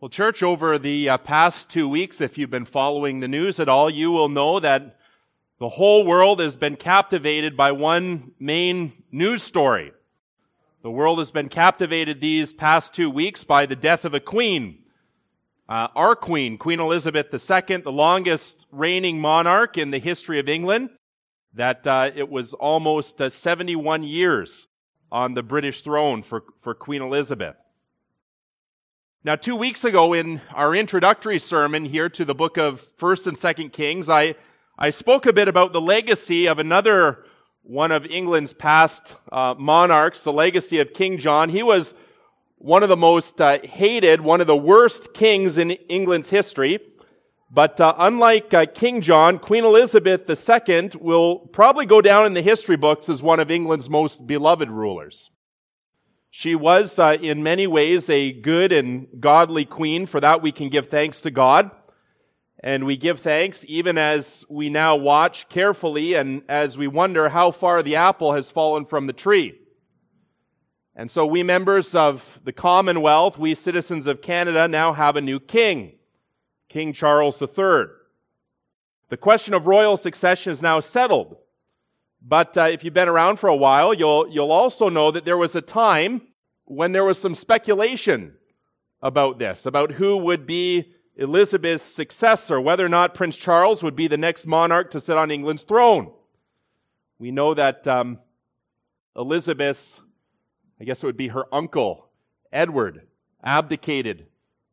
Well, church, over the uh, past two weeks, if you've been following the news at all, you will know that the whole world has been captivated by one main news story. The world has been captivated these past two weeks by the death of a queen. Uh, our queen, Queen Elizabeth II, the longest reigning monarch in the history of England, that uh, it was almost uh, 71 years on the British throne for, for Queen Elizabeth. Now, two weeks ago in our introductory sermon here to the book of 1st and 2nd Kings, I, I spoke a bit about the legacy of another one of England's past uh, monarchs, the legacy of King John. He was one of the most uh, hated, one of the worst kings in England's history. But uh, unlike uh, King John, Queen Elizabeth II will probably go down in the history books as one of England's most beloved rulers. She was, uh, in many ways, a good and godly queen. For that, we can give thanks to God. And we give thanks even as we now watch carefully and as we wonder how far the apple has fallen from the tree. And so we members of the Commonwealth, we citizens of Canada now have a new king, King Charles III. The question of royal succession is now settled. But uh, if you've been around for a while, you'll, you'll also know that there was a time when there was some speculation about this, about who would be Elizabeth's successor, whether or not Prince Charles would be the next monarch to sit on England's throne. We know that um, Elizabeth's, I guess it would be her uncle, Edward, abdicated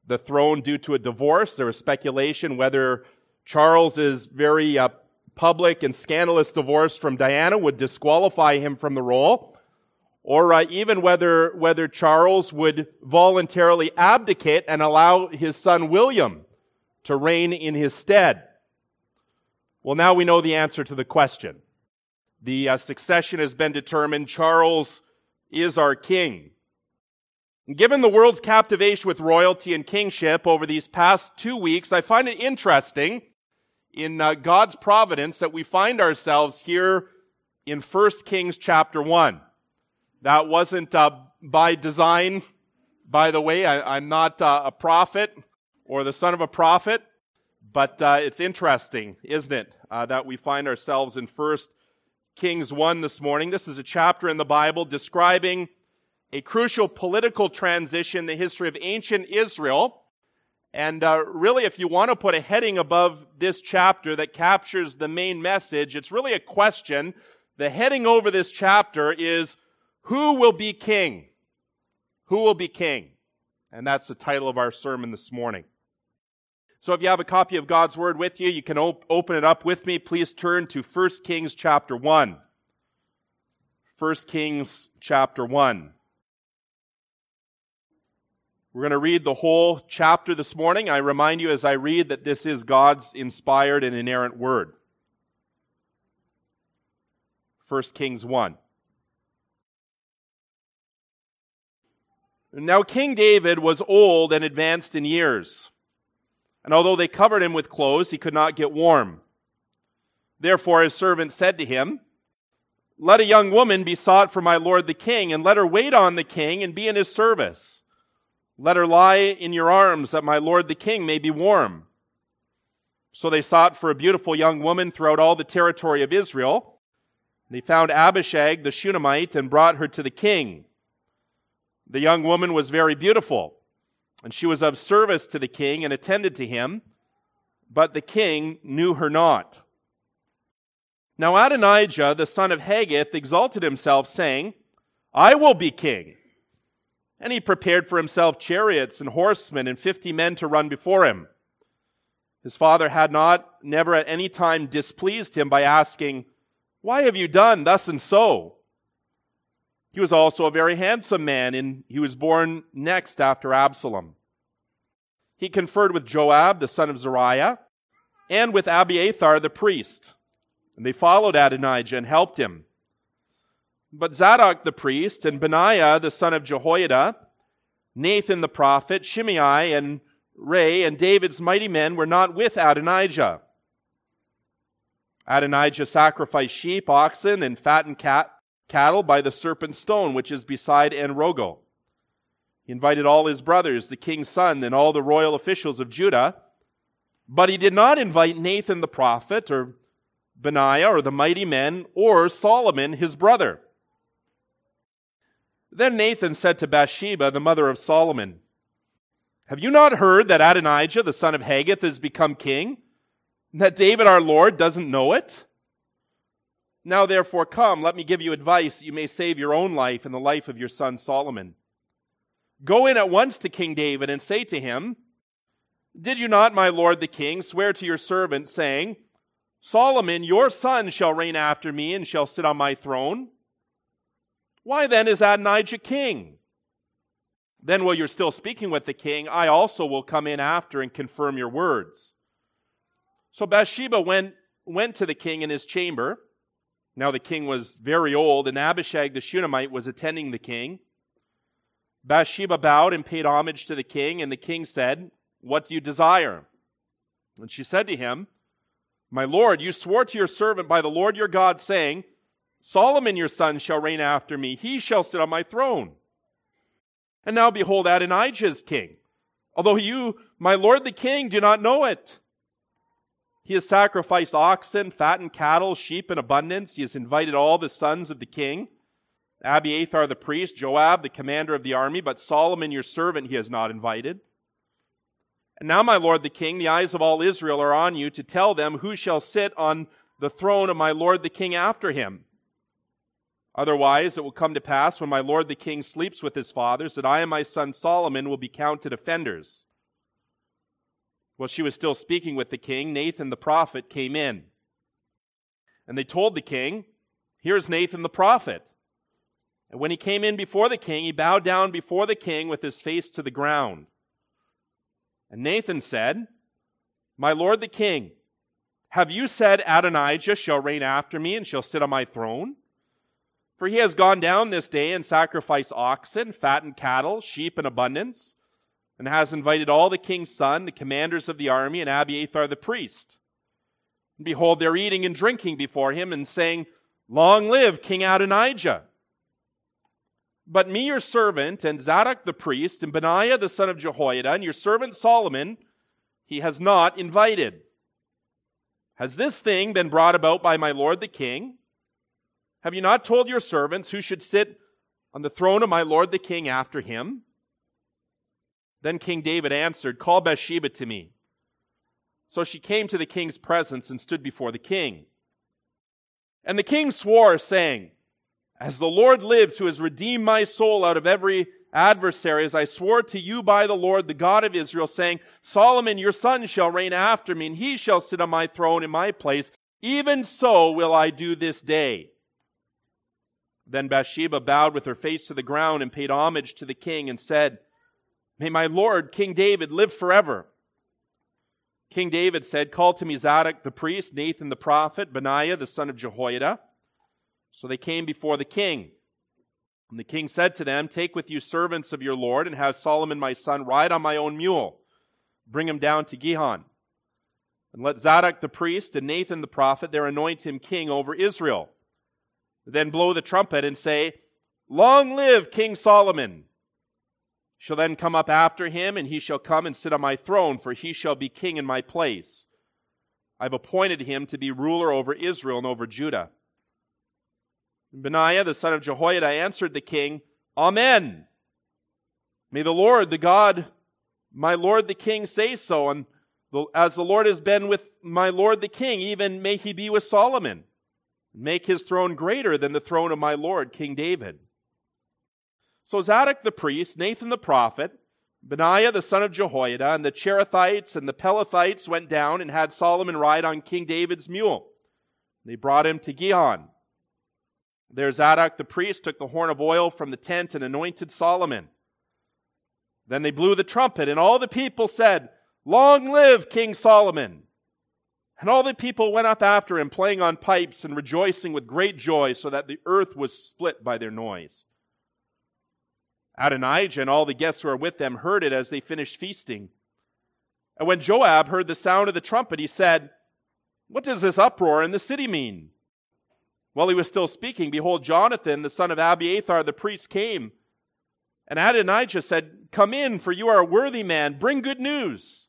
the throne due to a divorce. There was speculation whether Charles's very uh, public and scandalous divorce from Diana would disqualify him from the role, or uh, even whether, whether Charles would voluntarily abdicate and allow his son William to reign in his stead. Well, now we know the answer to the question. The uh, succession has been determined. Charles is our king. given the world's captivation with royalty and kingship over these past two weeks, I find it interesting in uh, God's providence that we find ourselves here in 1 Kings chapter 1. That wasn't uh, by design, by the way. I, am not uh, a prophet or the son of a prophet, but uh, it's interesting, isn't it, uh, that we find ourselves in 1 Kings 1 this morning. This is a chapter in the Bible describing a crucial political transition in the history of ancient Israel and uh, really, if you want to put a heading above this chapter that captures the main message, it's really a question. The heading over this chapter is Who will be king? Who will be king? And that's the title of our sermon this morning. So if you have a copy of God's Word with you, you can op- open it up with me. Please turn to 1 Kings chapter 1. 1 Kings chapter 1. We're going to read the whole chapter this morning. I remind you as I read that this is God's inspired and inerrant word. 1 Kings 1. Now, King David was old and advanced in years. And although they covered him with clothes, he could not get warm. Therefore, his servant said to him, Let a young woman be sought for my lord the king, and let her wait on the king and be in his service. Let her lie in your arms that my lord the king may be warm. So they sought for a beautiful young woman throughout all the territory of Israel. They found Abishag the Shunammite and brought her to the king. The young woman was very beautiful, and she was of service to the king and attended to him, but the king knew her not. Now Adonijah, the son of Haggith, exalted himself, saying, I will be king. And he prepared for himself chariots and horsemen and fifty men to run before him. His father had not, never at any time displeased him by asking, Why have you done thus and so? He was also a very handsome man, and he was born next after Absalom. He conferred with Joab, the son of Zeruiah, and with Abiathar the priest. And they followed Adonijah and helped him. But Zadok the priest, and Benaiah the son of Jehoiada, Nathan the prophet, Shimei, and Rei, and David's mighty men were not with Adonijah. Adonijah sacrificed sheep, oxen, and fattened cat, cattle by the serpent stone, which is beside Enrogel. He invited all his brothers, the king's son, and all the royal officials of Judah. But he did not invite Nathan the prophet, or Benaiah, or the mighty men, or Solomon his brother. Then Nathan said to Bathsheba, the mother of Solomon, Have you not heard that Adonijah, the son of Haggith, has become king? And That David our Lord doesn't know it? Now therefore come, let me give you advice that you may save your own life and the life of your son Solomon. Go in at once to King David and say to him, Did you not, my lord the king, swear to your servant, saying, Solomon, your son, shall reign after me and shall sit on my throne? Why then is Adonijah king? Then, while you're still speaking with the king, I also will come in after and confirm your words. So Bathsheba went, went to the king in his chamber. Now the king was very old, and Abishag the Shunammite was attending the king. Bathsheba bowed and paid homage to the king, and the king said, What do you desire? And she said to him, My lord, you swore to your servant by the Lord your God, saying, Solomon your son shall reign after me, he shall sit on my throne. And now behold, Adonijah is king, although you, my lord the king, do not know it. He has sacrificed oxen, fattened cattle, sheep in abundance. He has invited all the sons of the king. Abiathar the priest, Joab the commander of the army, but Solomon your servant he has not invited. And now, my lord the king, the eyes of all Israel are on you to tell them who shall sit on the throne of my lord the king after him. Otherwise, it will come to pass when my lord the king sleeps with his fathers that I and my son Solomon will be counted offenders. While she was still speaking with the king, Nathan the prophet came in. And they told the king, Here's Nathan the prophet. And when he came in before the king, he bowed down before the king with his face to the ground. And Nathan said, My lord the king, have you said Adonijah shall reign after me and shall sit on my throne? For he has gone down this day and sacrificed oxen, fattened cattle, sheep in abundance, and has invited all the king's son, the commanders of the army, and Abiathar the priest. And behold, they're eating and drinking before him and saying, Long live King Adonijah! But me, your servant, and Zadok the priest, and Benaiah the son of Jehoiada, and your servant Solomon, he has not invited. Has this thing been brought about by my lord the king? Have you not told your servants who should sit on the throne of my lord the king after him? Then King David answered, Call Bathsheba to me. So she came to the king's presence and stood before the king. And the king swore, saying, as the Lord lives, who has redeemed my soul out of every adversary, as I swore to you by the Lord, the God of Israel, saying, Solomon your son shall reign after me, and he shall sit on my throne in my place. Even so will I do this day. Then Bathsheba bowed with her face to the ground and paid homage to the king and said, May my Lord, King David, live forever. King David said, Call to me Zadok the priest, Nathan the prophet, Benaiah the son of Jehoiada. So they came before the king. And the king said to them, Take with you servants of your Lord, and have Solomon my son ride on my own mule. Bring him down to Gihon. And let Zadok the priest and Nathan the prophet there anoint him king over Israel. Then blow the trumpet and say, Long live King Solomon! Shall then come up after him, and he shall come and sit on my throne, for he shall be king in my place. I've appointed him to be ruler over Israel and over Judah. Benaiah, the son of Jehoiada, answered the king, Amen. May the Lord, the God, my Lord the king, say so. And as the Lord has been with my Lord the king, even may he be with Solomon. Make his throne greater than the throne of my Lord, King David. So Zadok the priest, Nathan the prophet, Benaiah the son of Jehoiada, and the Cherethites and the Pelethites went down and had Solomon ride on King David's mule. They brought him to Gihon. There Zadok the priest took the horn of oil from the tent and anointed Solomon. Then they blew the trumpet, and all the people said, Long live King Solomon! And all the people went up after him, playing on pipes and rejoicing with great joy, so that the earth was split by their noise. Adonijah and all the guests who were with them heard it as they finished feasting. And when Joab heard the sound of the trumpet, he said, What does this uproar in the city mean? While he was still speaking, behold, Jonathan, the son of Abiathar the priest, came. And Adonijah said, Come in, for you are a worthy man. Bring good news.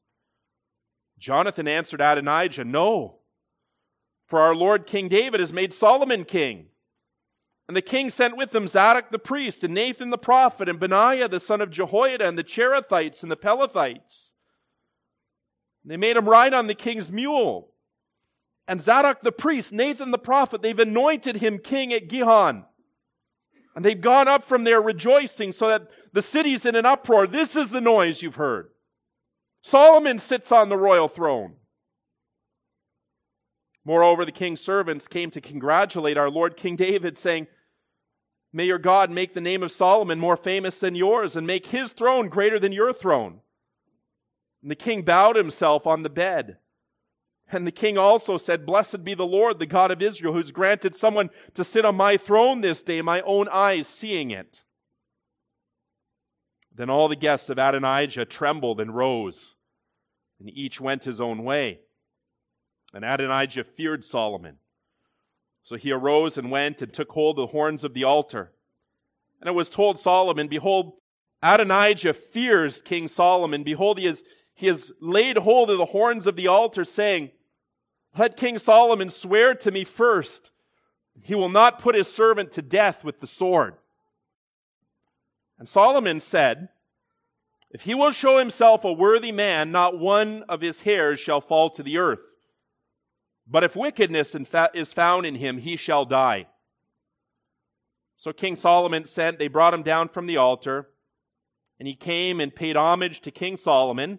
Jonathan answered Adonijah, No, for our Lord King David has made Solomon king. And the king sent with them Zadok the priest, and Nathan the prophet, and Benaiah the son of Jehoiada, and the Cherethites and the Pelethites. And they made him ride on the king's mule. And Zadok the priest, Nathan the prophet, they've anointed him king at Gihon. And they've gone up from there rejoicing so that the city's in an uproar. This is the noise you've heard. Solomon sits on the royal throne. Moreover, the king's servants came to congratulate our Lord King David, saying, May your God make the name of Solomon more famous than yours, and make his throne greater than your throne. And the king bowed himself on the bed. And the king also said, Blessed be the Lord, the God of Israel, who's granted someone to sit on my throne this day, my own eyes seeing it. Then all the guests of Adonijah trembled and rose, and each went his own way. And Adonijah feared Solomon. So he arose and went and took hold of the horns of the altar. And it was told Solomon, Behold, Adonijah fears King Solomon. Behold, he has, he has laid hold of the horns of the altar, saying, let King Solomon swear to me first, he will not put his servant to death with the sword. And Solomon said, If he will show himself a worthy man, not one of his hairs shall fall to the earth. But if wickedness is found in him, he shall die. So King Solomon sent, they brought him down from the altar, and he came and paid homage to King Solomon.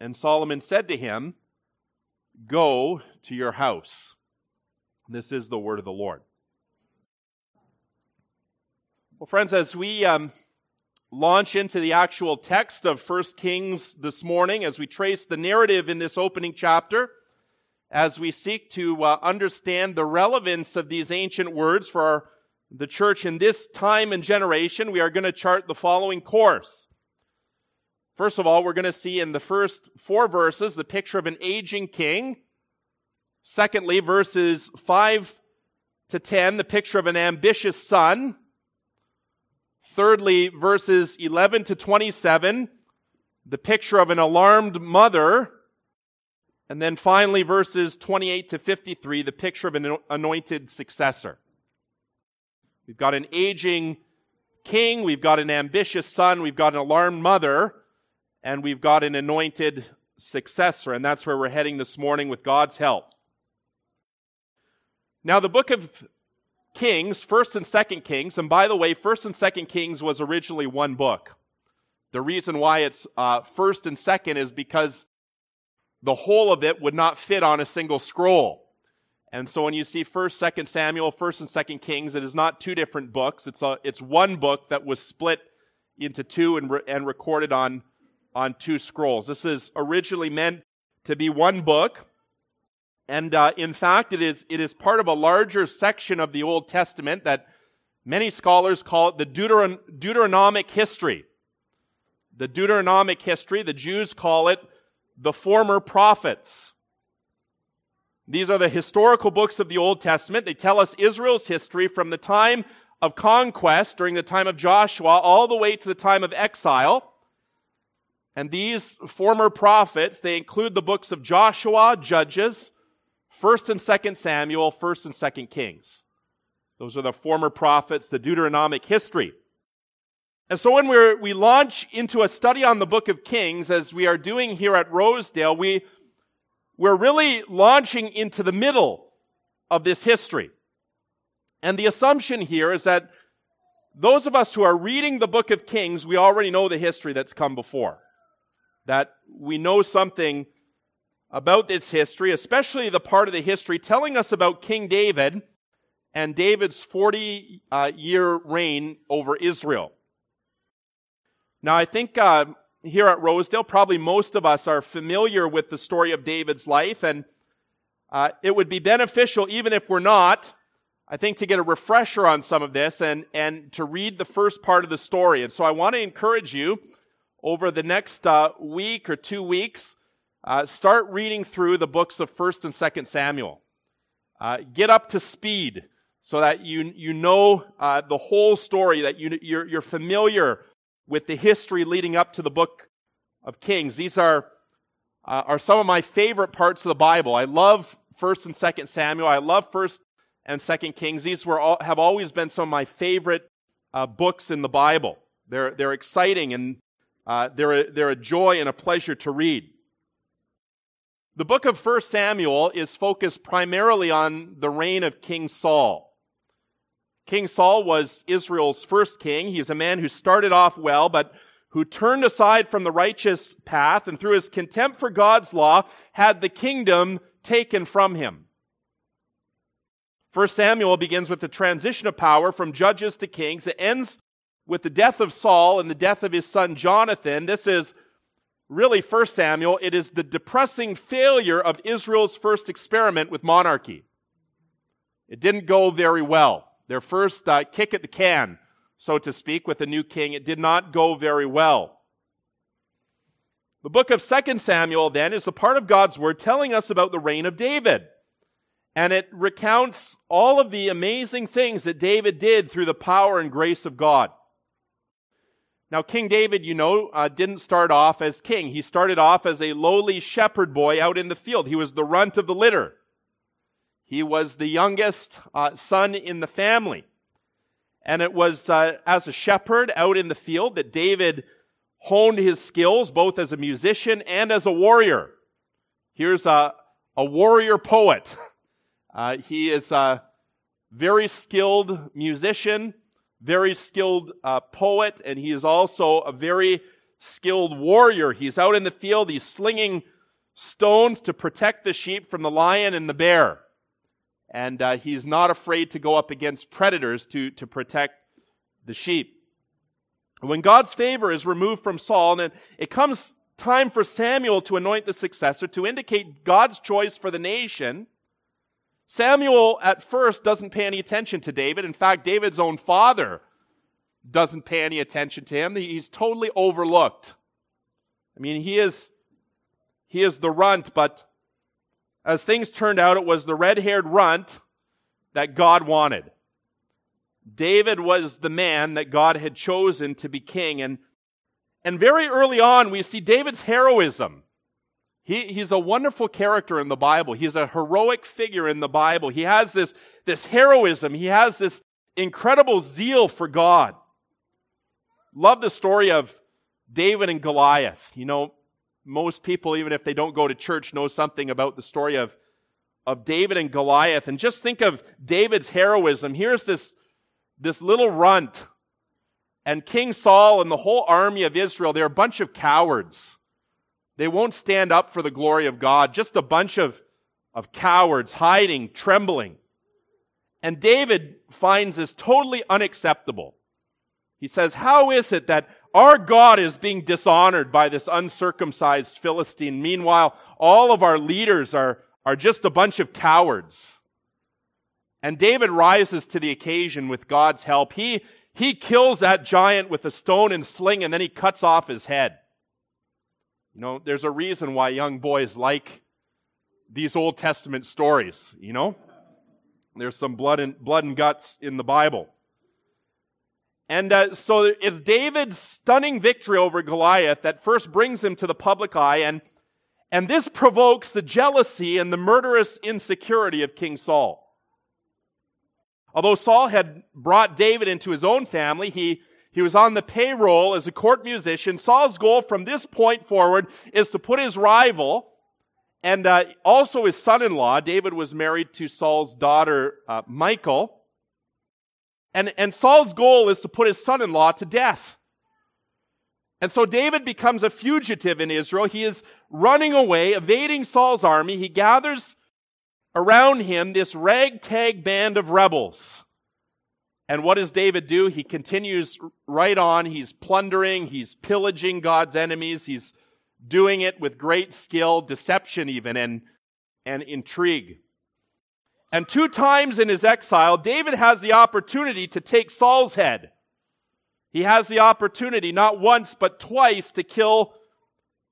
And Solomon said to him, Go to your house. This is the word of the Lord. Well, friends, as we um, launch into the actual text of First Kings this morning, as we trace the narrative in this opening chapter, as we seek to uh, understand the relevance of these ancient words for our, the church in this time and generation, we are going to chart the following course. First of all, we're going to see in the first four verses the picture of an aging king. Secondly, verses 5 to 10, the picture of an ambitious son. Thirdly, verses 11 to 27, the picture of an alarmed mother. And then finally, verses 28 to 53, the picture of an anointed successor. We've got an aging king, we've got an ambitious son, we've got an alarmed mother and we've got an anointed successor, and that's where we're heading this morning with God's help. Now, the book of Kings, 1st and 2nd Kings, and by the way, 1st and 2nd Kings was originally one book. The reason why it's uh, 1st and 2nd is because the whole of it would not fit on a single scroll. And so when you see 1st, 2nd Samuel, 1st and 2nd Kings, it is not two different books. It's, a, it's one book that was split into two and, re- and recorded on on two scrolls. This is originally meant to be one book. And uh, in fact, it is, it is part of a larger section of the Old Testament that many scholars call it the Deuteron- Deuteronomic history. The Deuteronomic history, the Jews call it the former prophets. These are the historical books of the Old Testament. They tell us Israel's history from the time of conquest during the time of Joshua all the way to the time of exile. And these former prophets, they include the books of Joshua, Judges, 1st and 2nd Samuel, 1st and 2nd Kings. Those are the former prophets, the Deuteronomic history. And so when we we launch into a study on the book of Kings, as we are doing here at Rosedale, we, we're really launching into the middle of this history. And the assumption here is that those of us who are reading the book of Kings, we already know the history that's come before that we know something about this history, especially the part of the history telling us about King David and David's 40 uh, year reign over Israel. Now, I think uh, here at Rosedale, probably most of us are familiar with the story of David's life, and uh, it would be beneficial, even if we're not, I think, to get a refresher on some of this and, and to read the first part of the story. And so I want to encourage you over the next uh, week or two weeks, uh, start reading through the books of 1st and 2nd Samuel. Uh, get up to speed, so that you, you know uh, the whole story, that you, you're, you're familiar with the history leading up to the book of Kings. These are, uh, are some of my favorite parts of the Bible. I love 1st and 2nd Samuel. I love 1st and 2nd Kings. These were all, have always been some of my favorite uh, books in the Bible. They're, they're exciting and uh, they're, a, they're a joy and a pleasure to read. The book of 1 Samuel is focused primarily on the reign of King Saul. King Saul was Israel's first king. He's a man who started off well, but who turned aside from the righteous path and through his contempt for God's law had the kingdom taken from him. 1 Samuel begins with the transition of power from judges to kings. It ends with the death of Saul and the death of his son Jonathan. This is really 1 Samuel, it is the depressing failure of Israel's first experiment with monarchy. It didn't go very well. Their first uh, kick at the can, so to speak, with a new king, it did not go very well. The book of 2 Samuel, then, is a part of God's word telling us about the reign of David. And it recounts all of the amazing things that David did through the power and grace of God. Now, King David, you know, uh, didn't start off as king. He started off as a lowly shepherd boy out in the field. He was the runt of the litter. He was the youngest uh, son in the family. And it was uh, as a shepherd out in the field that David honed his skills, both as a musician and as a warrior. Here's a, a warrior poet. Uh, he is a very skilled musician very skilled uh, poet, and he is also a very skilled warrior. He's out in the field, he's slinging stones to protect the sheep from the lion and the bear. And uh, he's not afraid to go up against predators to, to protect the sheep. When God's favor is removed from Saul, and it comes time for Samuel to anoint the successor to indicate God's choice for the nation, Samuel at first doesn't pay any attention to David. In fact, David's own father doesn't pay any attention to him. He's totally overlooked. I mean, he is he is the runt, but as things turned out, it was the red-haired runt that God wanted. David was the man that God had chosen to be king and and very early on we see David's heroism. He, he's a wonderful character in the Bible. He's a heroic figure in the Bible. He has this, this heroism. He has this incredible zeal for God. Love the story of David and Goliath. You know, most people, even if they don't go to church, know something about the story of, of David and Goliath. And just think of David's heroism. Here's this, this little runt. And King Saul and the whole army of Israel, they're a bunch of cowards. They won't stand up for the glory of God. Just a bunch of, of cowards hiding, trembling. And David finds this totally unacceptable. He says, How is it that our God is being dishonored by this uncircumcised Philistine? Meanwhile, all of our leaders are, are just a bunch of cowards. And David rises to the occasion with God's help. He, he kills that giant with a stone and sling, and then he cuts off his head. You know, there's a reason why young boys like these Old Testament stories, you know? There's some blood and, blood and guts in the Bible. And uh, so it's David's stunning victory over Goliath that first brings him to the public eye, and, and this provokes the jealousy and the murderous insecurity of King Saul. Although Saul had brought David into his own family, he he was on the payroll as a court musician. Saul's goal from this point forward is to put his rival and uh, also his son in law, David was married to Saul's daughter, uh, Michal. And, and Saul's goal is to put his son in law to death. And so David becomes a fugitive in Israel. He is running away, evading Saul's army. He gathers around him this ragtag band of rebels. And what does David do? He continues right on. He's plundering, he's pillaging God's enemies, he's doing it with great skill, deception even, and, and intrigue. And two times in his exile, David has the opportunity to take Saul's head. He has the opportunity, not once, but twice, to kill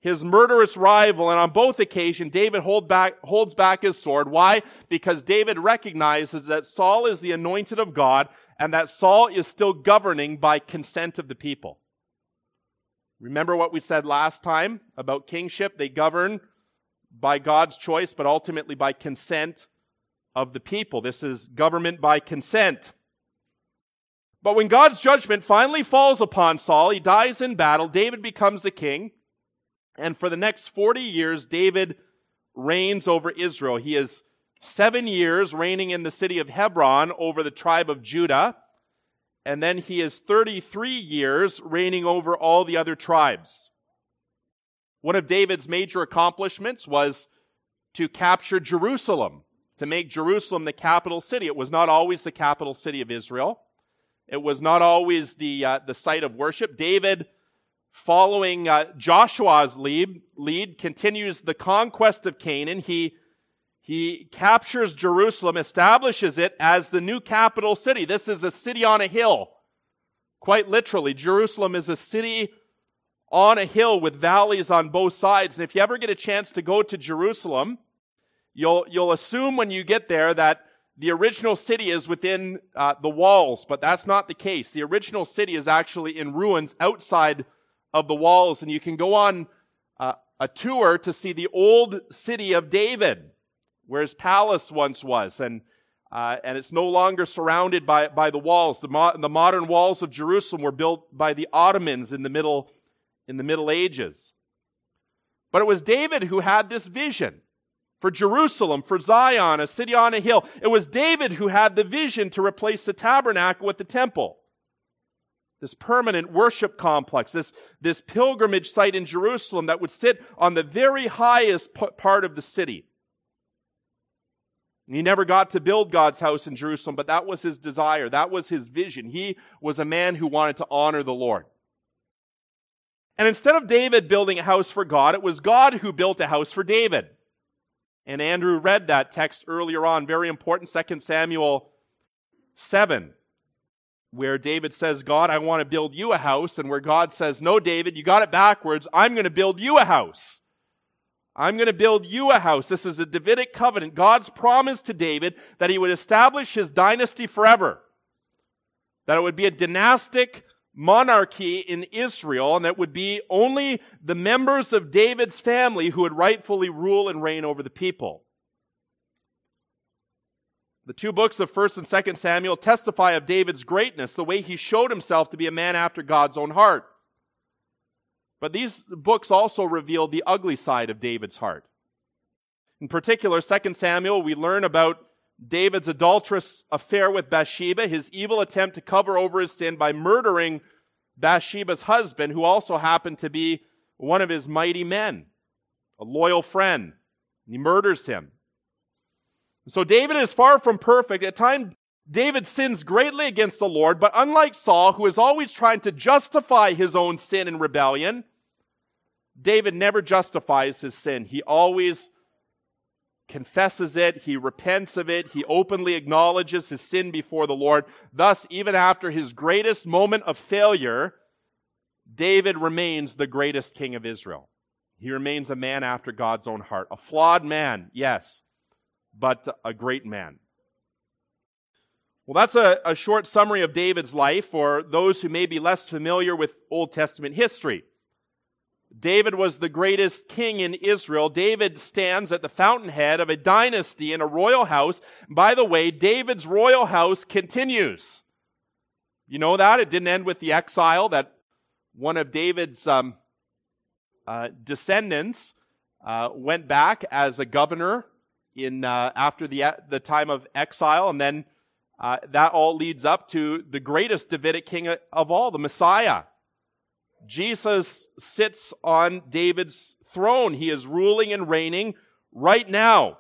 his murderous rival. And on both occasions, David hold back, holds back his sword. Why? Because David recognizes that Saul is the anointed of God and that Saul is still governing by consent of the people. Remember what we said last time about kingship? They govern by God's choice, but ultimately by consent of the people. This is government by consent. But when God's judgment finally falls upon Saul, he dies in battle, David becomes the king. And for the next 40 years, David reigns over Israel. He is seven years reigning in the city of Hebron over the tribe of Judah. And then he is 33 years reigning over all the other tribes. One of David's major accomplishments was to capture Jerusalem, to make Jerusalem the capital city. It was not always the capital city of Israel. It was not always the, uh, the site of worship. David following uh, Joshua's lead, lead, continues the conquest of Canaan. He, he captures Jerusalem, establishes it as the new capital city. This is a city on a hill. Quite literally, Jerusalem is a city on a hill with valleys on both sides. And if you ever get a chance to go to Jerusalem, you'll, you'll assume when you get there that the original city is within uh, the walls, but that's not the case. The original city is actually in ruins outside of the walls, and you can go on uh, a tour to see the old city of David, where his palace once was, and uh, and it's no longer surrounded by by the walls. The, mo- the modern walls of Jerusalem were built by the Ottomans in the middle in the Middle Ages. But it was David who had this vision for Jerusalem, for Zion, a city on a hill. It was David who had the vision to replace the tabernacle with the temple this permanent worship complex, this, this pilgrimage site in Jerusalem that would sit on the very highest part of the city. He never got to build God's house in Jerusalem, but that was his desire. That was his vision. He was a man who wanted to honor the Lord. And instead of David building a house for God, it was God who built a house for David. And Andrew read that text earlier on, very important, 2 Samuel 7 where David says, God, I want to build you a house, and where God says, No, David, you got it backwards. I'm going to build you a house. I'm going to build you a house. This is a Davidic covenant. God's promise to David that he would establish his dynasty forever, that it would be a dynastic monarchy in Israel, and that would be only the members of David's family who would rightfully rule and reign over the people. The two books of 1st and 2nd Samuel testify of David's greatness, the way he showed himself to be a man after God's own heart. But these books also reveal the ugly side of David's heart. In particular, 2 Samuel, we learn about David's adulterous affair with Bathsheba, his evil attempt to cover over his sin by murdering Bathsheba's husband, who also happened to be one of his mighty men, a loyal friend. He murders him. So David is far from perfect. At times, David sins greatly against the Lord, but unlike Saul, who is always trying to justify his own sin and rebellion, David never justifies his sin. He always confesses it, he repents of it, he openly acknowledges his sin before the Lord. Thus, even after his greatest moment of failure, David remains the greatest king of Israel. He remains a man after God's own heart. A flawed man, yes, but a great man. Well, that's a, a, short summary of David's life for those who may be less familiar with Old Testament history. David was the greatest king in Israel. David stands at the fountainhead of a dynasty in a royal house. By the way, David's royal house continues. You know that? It didn't end with the exile, that one of David's um, uh, descendants uh, went back as a governor in uh, after the the time of exile, and then uh, that all leads up to the greatest Davidic king of all, the Messiah. Jesus sits on David's throne. He is ruling and reigning right now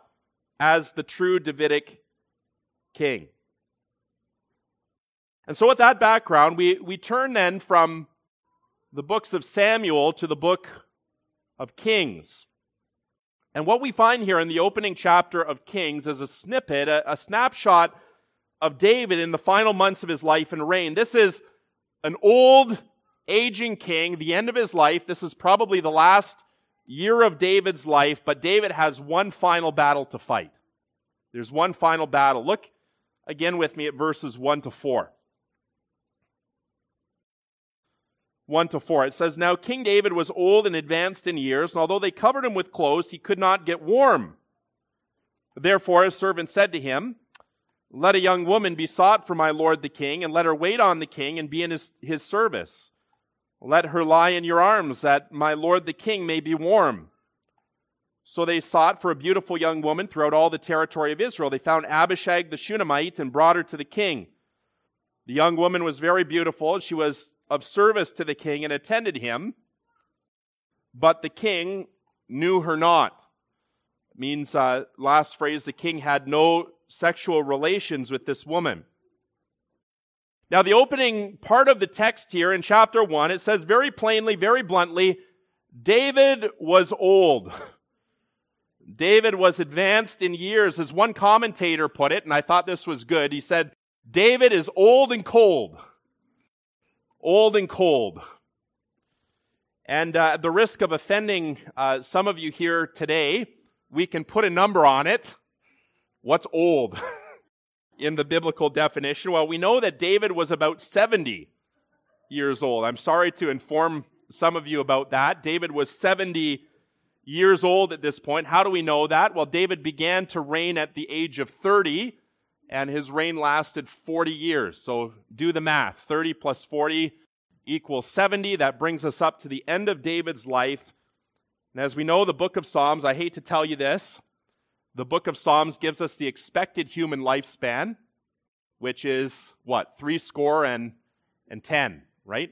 as the true Davidic king. And so, with that background, we, we turn then from the books of Samuel to the book of Kings. And what we find here in the opening chapter of Kings is a snippet, a, a, snapshot of David in the final months of his life and reign. This is an old, aging king, the end of his life. This is probably the last year of David's life, but David has one final battle to fight. There's one final battle. Look again with me at verses 1 to 4. 1 to 4. It says, Now King David was old and advanced in years, and although they covered him with clothes, he could not get warm. Therefore his servant said to him, Let a young woman be sought for my lord the king, and let her wait on the king and be in his, his service. Let her lie in your arms, that my lord the king may be warm. So they sought for a beautiful young woman throughout all the territory of Israel. They found Abishag the Shunammite and brought her to the king. The young woman was very beautiful. She was of service to the king and attended him, but the king knew her not. It means, uh, last phrase, the king had no sexual relations with this woman. Now, the opening part of the text here in chapter 1, it says very plainly, very bluntly, David was old. David was advanced in years, as one commentator put it, and I thought this was good. He said, David is old and cold. Old and cold. And uh, at the risk of offending uh, some of you here today, we can put a number on it. What's old in the biblical definition? Well, we know that David was about 70 years old. I'm sorry to inform some of you about that. David was 70 years old at this point. How do we know that? Well, David began to reign at the age of 30, and his reign lasted 40 years. So do the math 30 plus 40 equals 70. That brings us up to the end of David's life. And as we know, the book of Psalms, I hate to tell you this, the book of Psalms gives us the expected human lifespan, which is what? Three score and, and ten, right?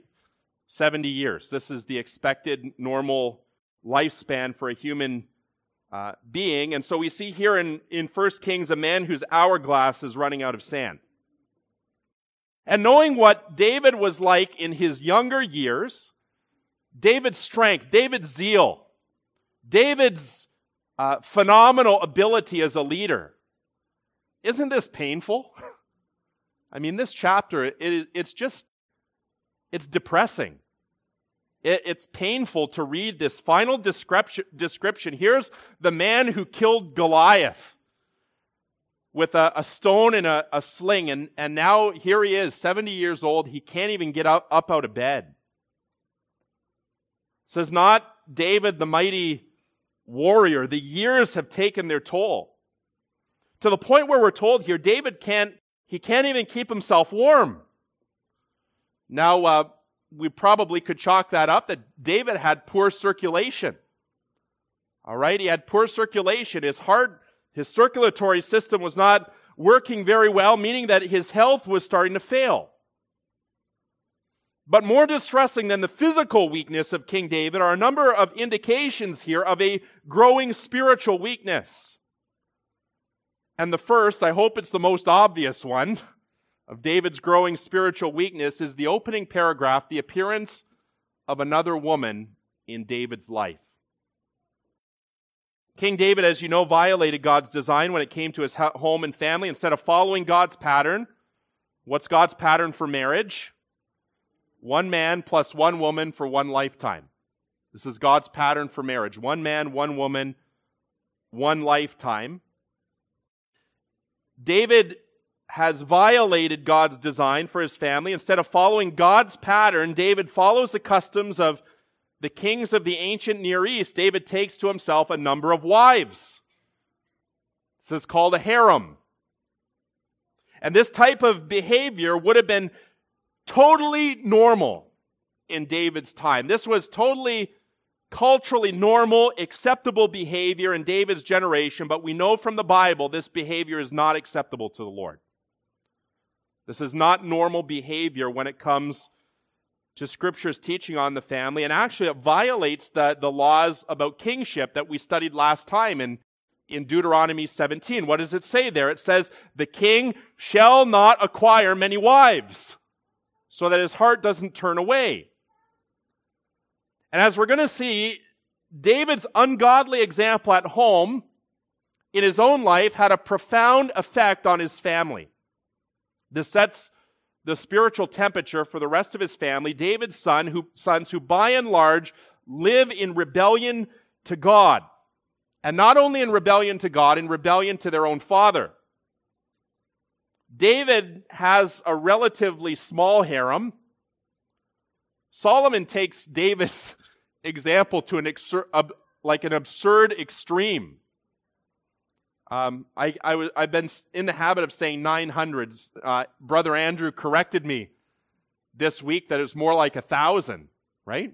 70 years. This is the expected normal lifespan for a human uh, being. And so we see here in, in 1 Kings a man whose hourglass is running out of sand. And knowing what David was like in his younger years, David's strength, David's zeal, David's uh, phenomenal ability as a leader. Isn't this painful? I mean, this chapter, it, it's just, it's depressing. It, it's painful to read this final description, description. Here's the man who killed Goliath with a, a stone and a, a, sling, and, and now here he is, 70 years old. He can't even get up, up out of bed. It says, not David the mighty warrior. The years have taken their toll. To the point where we're told here, David can't, he can't even keep himself warm. Now, uh, we probably could chalk that up that David had poor circulation. All right, he had poor circulation. His heart, his circulatory system was not working very well, meaning that his health was starting to fail. But more distressing than the physical weakness of King David are a number of indications here of a growing spiritual weakness. And the first, I hope it's the most obvious one, of David's growing spiritual weakness is the opening paragraph, the appearance of another woman in David's life. King David, as you know, violated God's design when it came to his home and family. Instead of following God's pattern, what's God's pattern for marriage? One man plus one woman for one lifetime. This is God's pattern for marriage. One man, one woman, one lifetime. David has violated God's design for his family. Instead of following God's pattern, David follows the customs of the kings of the ancient Near East. David takes to himself a number of wives. This is called a harem. And this type of behavior would have been totally normal in David's time. This was totally culturally normal, acceptable behavior in David's generation, but we know from the Bible this behavior is not acceptable to the Lord. This is not normal behavior when it comes to Scripture's teaching on the family, and actually it violates the, the laws about kingship that we studied last time in, in Deuteronomy 17. What does it say there? It says, The king shall not acquire many wives so that his heart doesn't turn away. And as we're going to see, David's ungodly example at home in his own life had a profound effect on his family. This sets the spiritual temperature for the rest of his family. David's son, who, sons, who by and large live in rebellion to God. And not only in rebellion to God, in rebellion to their own father. David has a relatively small harem. Solomon takes David's example to an exer- like an absurd extreme. Um, I, I w- I've been in the habit of saying 900. Uh, Brother Andrew corrected me this week that it's more like a thousand, right?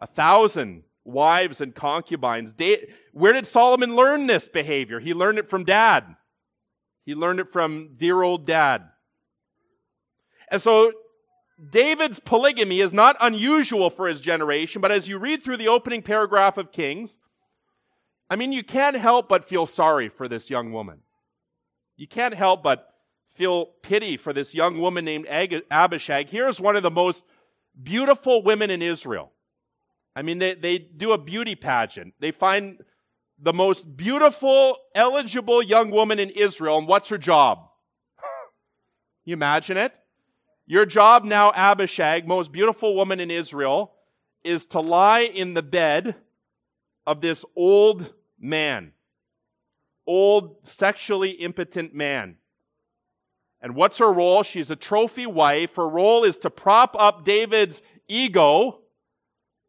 A thousand wives and concubines. Da- Where did Solomon learn this behavior? He learned it from dad. He learned it from dear old dad. And so David's polygamy is not unusual for his generation, but as you read through the opening paragraph of Kings, I mean, you can't help but feel sorry for this young woman. You can't help but feel pity for this young woman named Abishag. Here's one of the most beautiful women in Israel. I mean, they, they do a beauty pageant. They find the most beautiful, eligible young woman in Israel, and what's her job? you imagine it? Your job now, Abishag, most beautiful woman in Israel, is to lie in the bed of this old man, old, sexually impotent man. And what's her role? She's a trophy wife. Her role is to prop up David's ego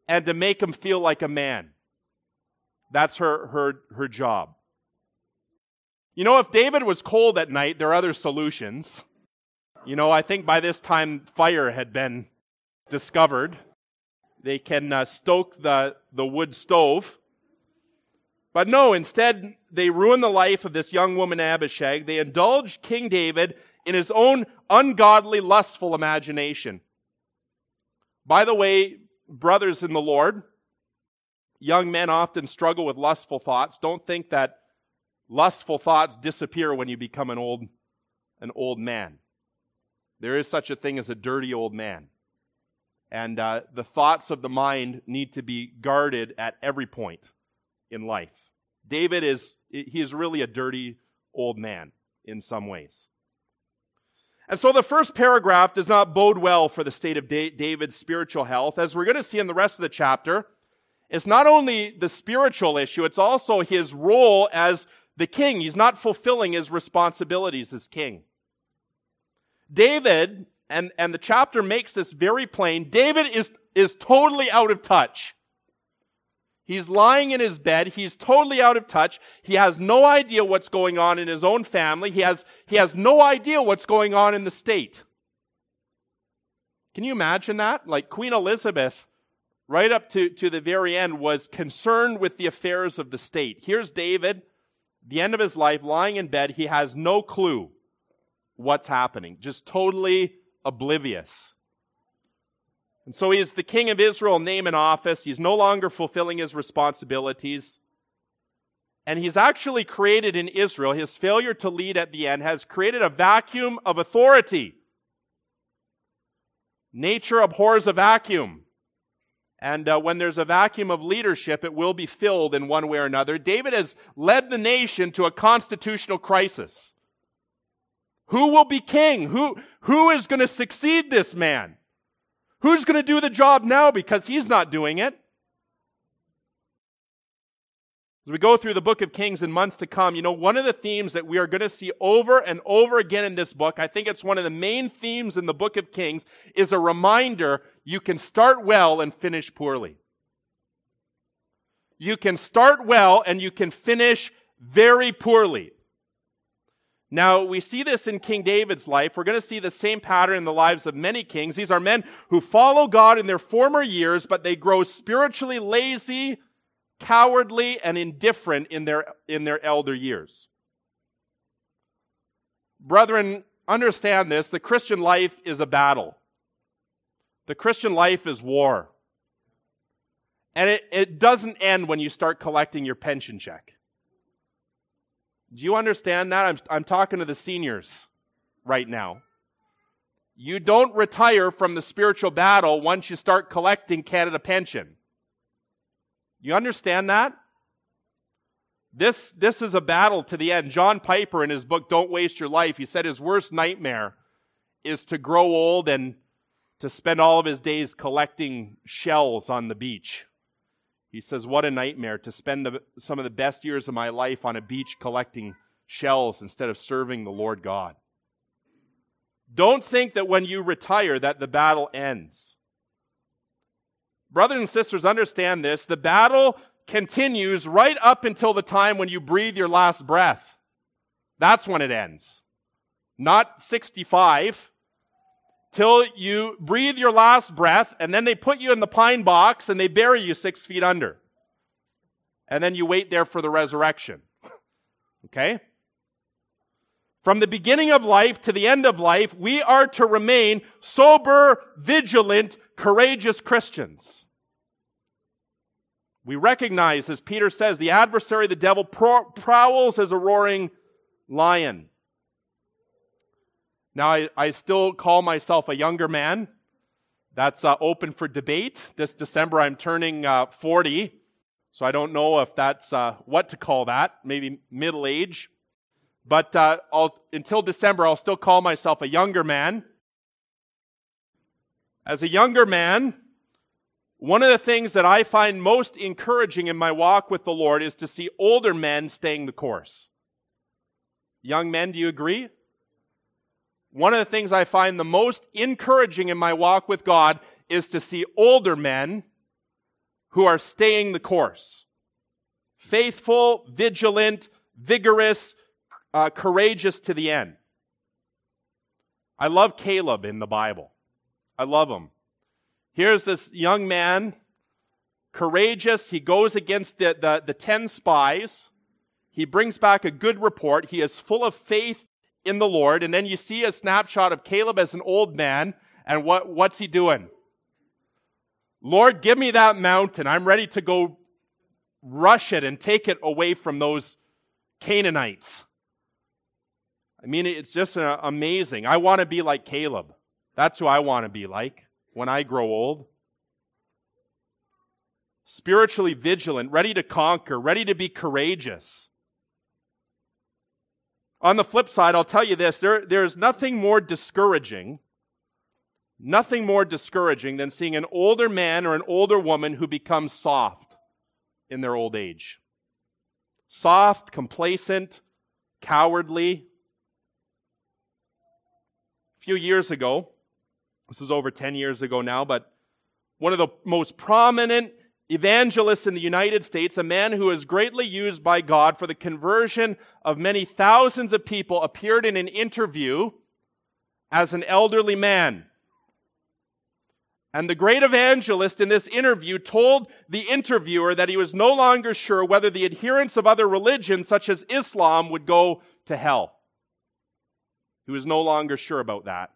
and to make him feel like a man. That's her, her, her job. You know, if David was cold at night, there are other solutions. You know, I think by this time fire had been discovered. They can uh, stoke the, the wood stove. But no, instead, they ruin the life of this young woman, Abishag. They indulge King David in his own ungodly, lustful imagination. By the way, brothers in the Lord, young men often struggle with lustful thoughts. Don't think that lustful thoughts disappear when you become an old, an old man. There is such a thing as a dirty old man. And uh, the thoughts of the mind need to be guarded at every point in life. David is, he is really a dirty old man in some ways. And so the first paragraph does not bode well for the state of David's spiritual health. As we're going to see in the rest of the chapter, it's not only the spiritual issue, it's also his role as the king. He's not fulfilling his responsibilities as king. David, and, and the chapter makes this very plain, David is, is totally out of touch. He's lying in his bed. He's totally out of touch. He has no idea what's going on in his own family. He has, he has no idea what's going on in the state. Can you imagine that? Like Queen Elizabeth, right up to, to the very end, was concerned with the affairs of the state. Here's David, the end of his life, lying in bed. He has no clue what's happening, just totally oblivious. And so he is the king of Israel, name and office. He's no longer fulfilling his responsibilities. And he's actually created in Israel, his failure to lead at the end has created a vacuum of authority. Nature abhors a vacuum. And uh, when there's a vacuum of leadership, it will be filled in one way or another. David has led the nation to a constitutional crisis. Who will be king? Who, who is going to succeed this man? Who's going to do the job now because he's not doing it? As we go through the book of Kings in months to come, you know, one of the themes that we are going to see over and over again in this book, I think it's one of the main themes in the book of Kings, is a reminder you can start well and finish poorly. You can start well and you can finish very poorly. Now, we see this in King David's life. We're going to see the same pattern in the lives of many kings. These are men who follow God in their former years, but they grow spiritually lazy, cowardly, and indifferent in their, in their elder years. Brethren, understand this. The Christian life is a battle. The Christian life is war. And it, it doesn't end when you start collecting your pension check. Do you understand that? I'm, I'm talking to the seniors right now. You don't retire from the spiritual battle once you start collecting Canada pension. You understand that? This, this is a battle to the end. John Piper, in his book, Don't Waste Your Life, he said his worst nightmare is to grow old and to spend all of his days collecting shells on the beach. He says, What a nightmare to spend the, some of the best years of my life on a beach collecting shells instead of serving the Lord God. Don't think that when you retire that the battle ends. Brothers and sisters, understand this. The battle continues right up until the time when you breathe your last breath. That's when it ends. Not 65, till you breathe your last breath, and then they put you in the pine box and they bury you six feet under. And then you wait there for the resurrection. okay? From the beginning of life to the end of life, we are to remain sober, vigilant, courageous Christians. We recognize, as Peter says, the adversary, the devil, prowls as a roaring lion. Now, I, I still call myself a younger man. That's uh, open for debate. This December, I'm turning uh, 40, so I don't know if that's uh, what to call that, maybe middle age. But uh, until December, I'll still call myself a younger man. As a younger man, one of the things that I find most encouraging in my walk with the Lord is to see older men staying the course. Young men, do you agree? One of the things I find the most encouraging in my walk with God is to see older men who are staying the course. Faithful, vigilant, vigorous, uh, courageous to the end. I love Caleb in the Bible. I love him. Here's this young man, courageous. He goes against the, the, the 10 spies. He brings back a good report. He is full of faith in the Lord. And then you see a snapshot of Caleb as an old man. And what, what's he doing? Lord, give me that mountain. I'm ready to go rush it and take it away from those Canaanites. I mean, it's just uh, amazing. I want to be like Caleb. That's who I want to be like when I grow old. Spiritually vigilant, ready to conquer, ready to be courageous. On the flip side, I'll tell you this there, there's nothing more discouraging, nothing more discouraging than seeing an older man or an older woman who becomes soft in their old age. Soft, complacent, cowardly. A few years ago, this is over 10 years ago now, but one of the most prominent evangelists in the United States, a man who is greatly used by God for the conversion of many thousands of people, appeared in an interview as an elderly man. And the great evangelist in this interview told the interviewer that he was no longer sure whether the adherents of other religions, such as Islam, would go to hell. He was no longer sure about that.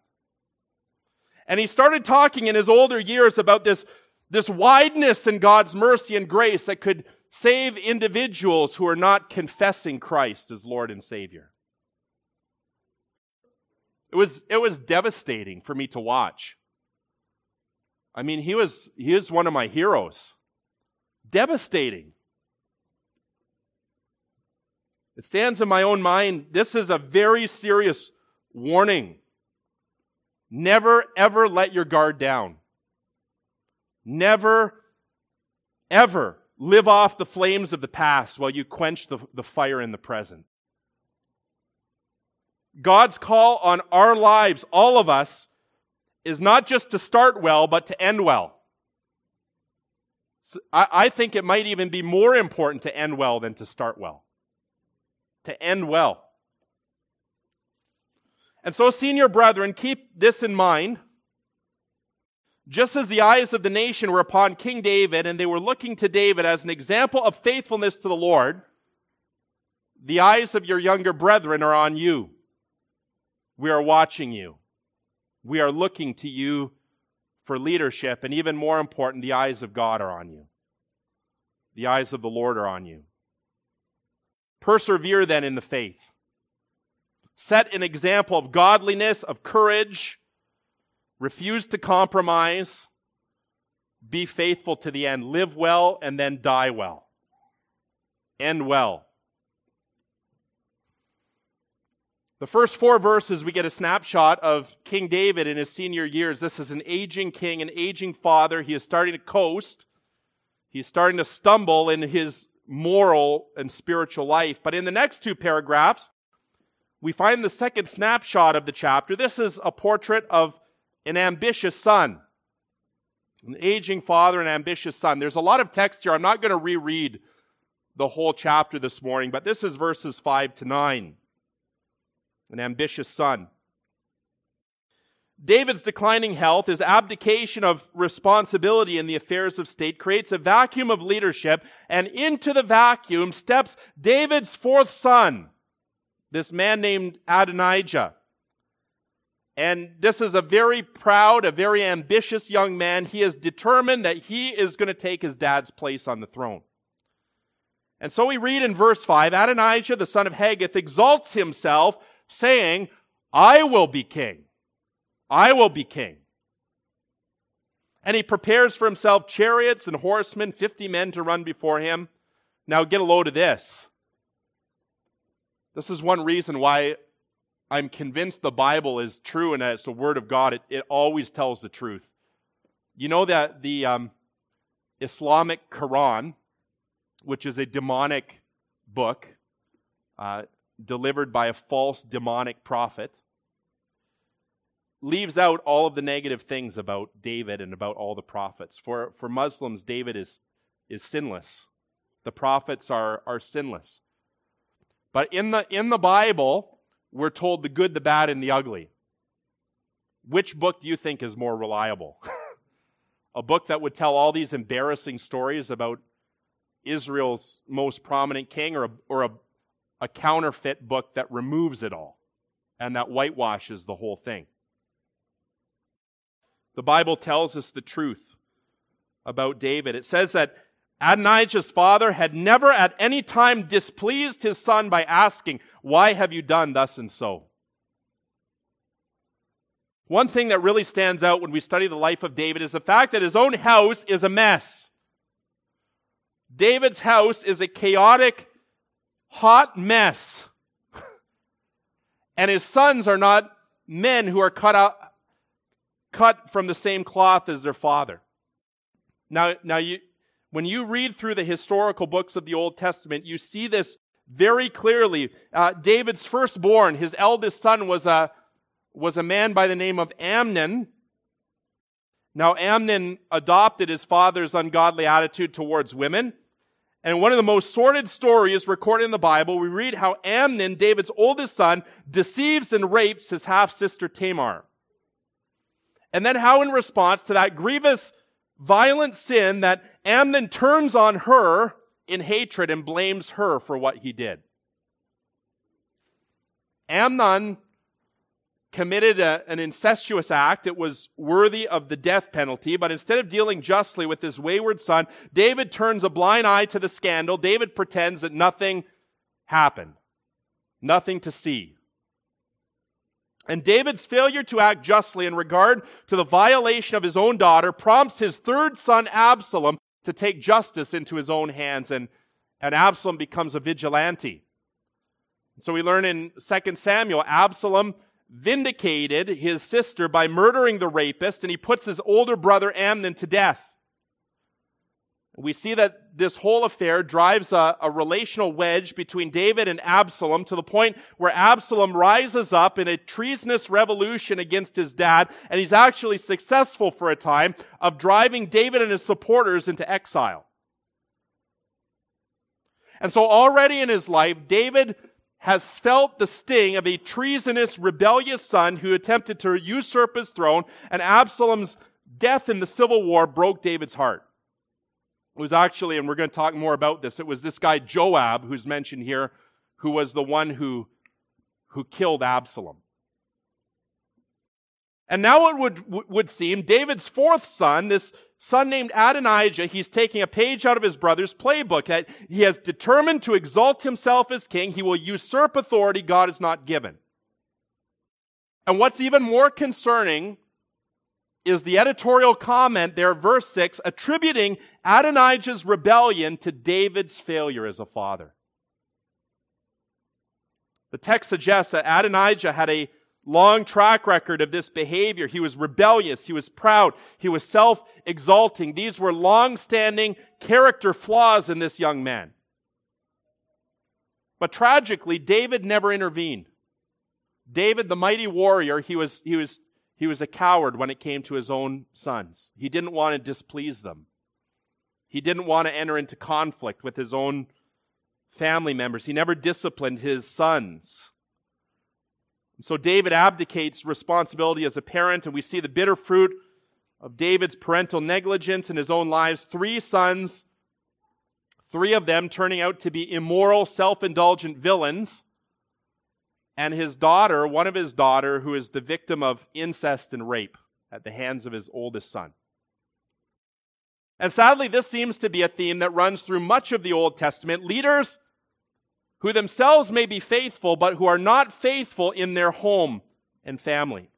And he started talking in his older years about this this wideness in God's mercy and grace that could save individuals who are not confessing Christ as Lord and Savior. It was, it was devastating for me to watch. I mean, he was, he is one of my heroes. Devastating. It stands in my own mind. This is a very serious warning. Never, ever let your guard down. Never, ever live off the flames of the past while you quench the, the fire in the present. God's call on our lives, all of us, is not just to start well, but to end well. So I, I think it might even be more important to end well than to start well. To end well. And so, senior brethren, keep this in mind. Just as the eyes of the nation were upon King David and they were looking to David as an example of faithfulness to the Lord, the eyes of your younger brethren are on you. We are watching you. We are looking to you for leadership, and even more important, the eyes of God are on you. The eyes of the Lord are on you. Persevere then in the faith. Set an example of godliness, of courage, Refuse to compromise. Be faithful to the end. Live well and then die well. End well. The first four verses, we get a snapshot of King David in his senior years. This is an aging king, an aging father. He is starting to coast. He's starting to stumble in his moral and spiritual life. But in the next two paragraphs, we find the second snapshot of the chapter. This is a portrait of an ambitious son, an aging father, an ambitious son. There's a lot of text here. I'm not going to reread the whole chapter this morning, but this is verses 5 to 9. An ambitious son. David's declining health, his abdication of responsibility in the affairs of state creates a vacuum of leadership, and into the vacuum steps David's fourth son, this man named Adonijah. And this is a very proud, a very ambitious young man. He is determined that he is going to take his dad's place on the throne. And so we read in verse 5 Adonijah, the son of Haggith, exalts himself, saying, I will be king. I will be king. And he prepares for himself chariots and horsemen, 50 men to run before him. Now get a load of this. This is one reason why I'm convinced the Bible is true and that it's the Word of God. It, it always tells the truth. You know that the um, Islamic Quran, which is a demonic book uh, delivered by a false demonic prophet, leaves out all of the negative things about David and about all the prophets. For, for Muslims, David is, is sinless. The prophets are, are sinless. But in the, in the Bible, we're told the good, the bad, and the ugly. Which book do you think is more reliable? a book that would tell all these embarrassing stories about Israel's most prominent king, or a, or a, a counterfeit book that removes it all and that whitewashes the whole thing? The Bible tells us the truth about David. It says that Adonijah's father had never at any time displeased his son by asking, Why have you done thus and so? One thing that really stands out when we study the life of David is the fact that his own house is a mess. David's house is a chaotic, hot mess. and his sons are not men who are cut out, cut from the same cloth as their father. Now, now you, when you read through the historical books of the Old Testament, you see this very clearly. Uh, David's firstborn, his eldest son, was a, was a man by the name of Amnon. Now, Amnon adopted his father's ungodly attitude towards women. And one of the most sordid stories recorded in the Bible, we read how Amnon, David's oldest son, deceives and rapes his half sister Tamar. And then how, in response to that grievous, violent sin, that Amnon turns on her in hatred and blames her for what he did. Amnon committed a, an incestuous act that was worthy of the death penalty, but instead of dealing justly with his wayward son, David turns a blind eye to the scandal. David pretends that nothing happened, nothing to see. And David's failure to act justly in regard to the violation of his own daughter prompts his third son Absalom to take justice into his own hands, and, and Absalom becomes a vigilante. So we learn in 2 Samuel, Absalom vindicated his sister by murdering the rapist, and he puts his older brother Amnon to death. We see that this whole affair drives a, a, relational wedge between David and Absalom to the point where Absalom rises up in a treasonous revolution against his dad, and he's actually successful for a time of driving David and his supporters into exile. And so already in his life, David has felt the sting of a treasonous, rebellious son who attempted to usurp his throne, and Absalom's death in the civil war broke David's heart. It was actually, and we're going to talk more about this, it was this guy Joab, who's mentioned here, who was the one who, who killed Absalom. And now it would, would seem David's fourth son, this son named Adonijah, he's taking a page out of his brother's playbook. He has determined to exalt himself as king. He will usurp authority God has not given. And what's even more concerning is the editorial comment there, verse 6, attributing Adonijah's rebellion to David's failure as a father. The text suggests that Adonijah had a long track record of this behavior. He was rebellious. He was proud. He was self exalting. These were long standing character flaws in this young man. But tragically, David never intervened. David, the mighty warrior, he was, he was, he was a coward when it came to his own sons. He didn't want to displease them. He didn't want to enter into conflict with his own family members. He never disciplined his sons. And so David abdicates responsibility as a parent, and we see the bitter fruit of David's parental negligence in his own lives. Three sons, three of them turning out to be immoral, self indulgent villains, and his daughter, one of his daughter, who is the victim of incest and rape at the hands of his oldest son. And sadly, this seems to be a theme that runs through much of the Old Testament. Leaders who themselves may be faithful, but who are not faithful in their home and family.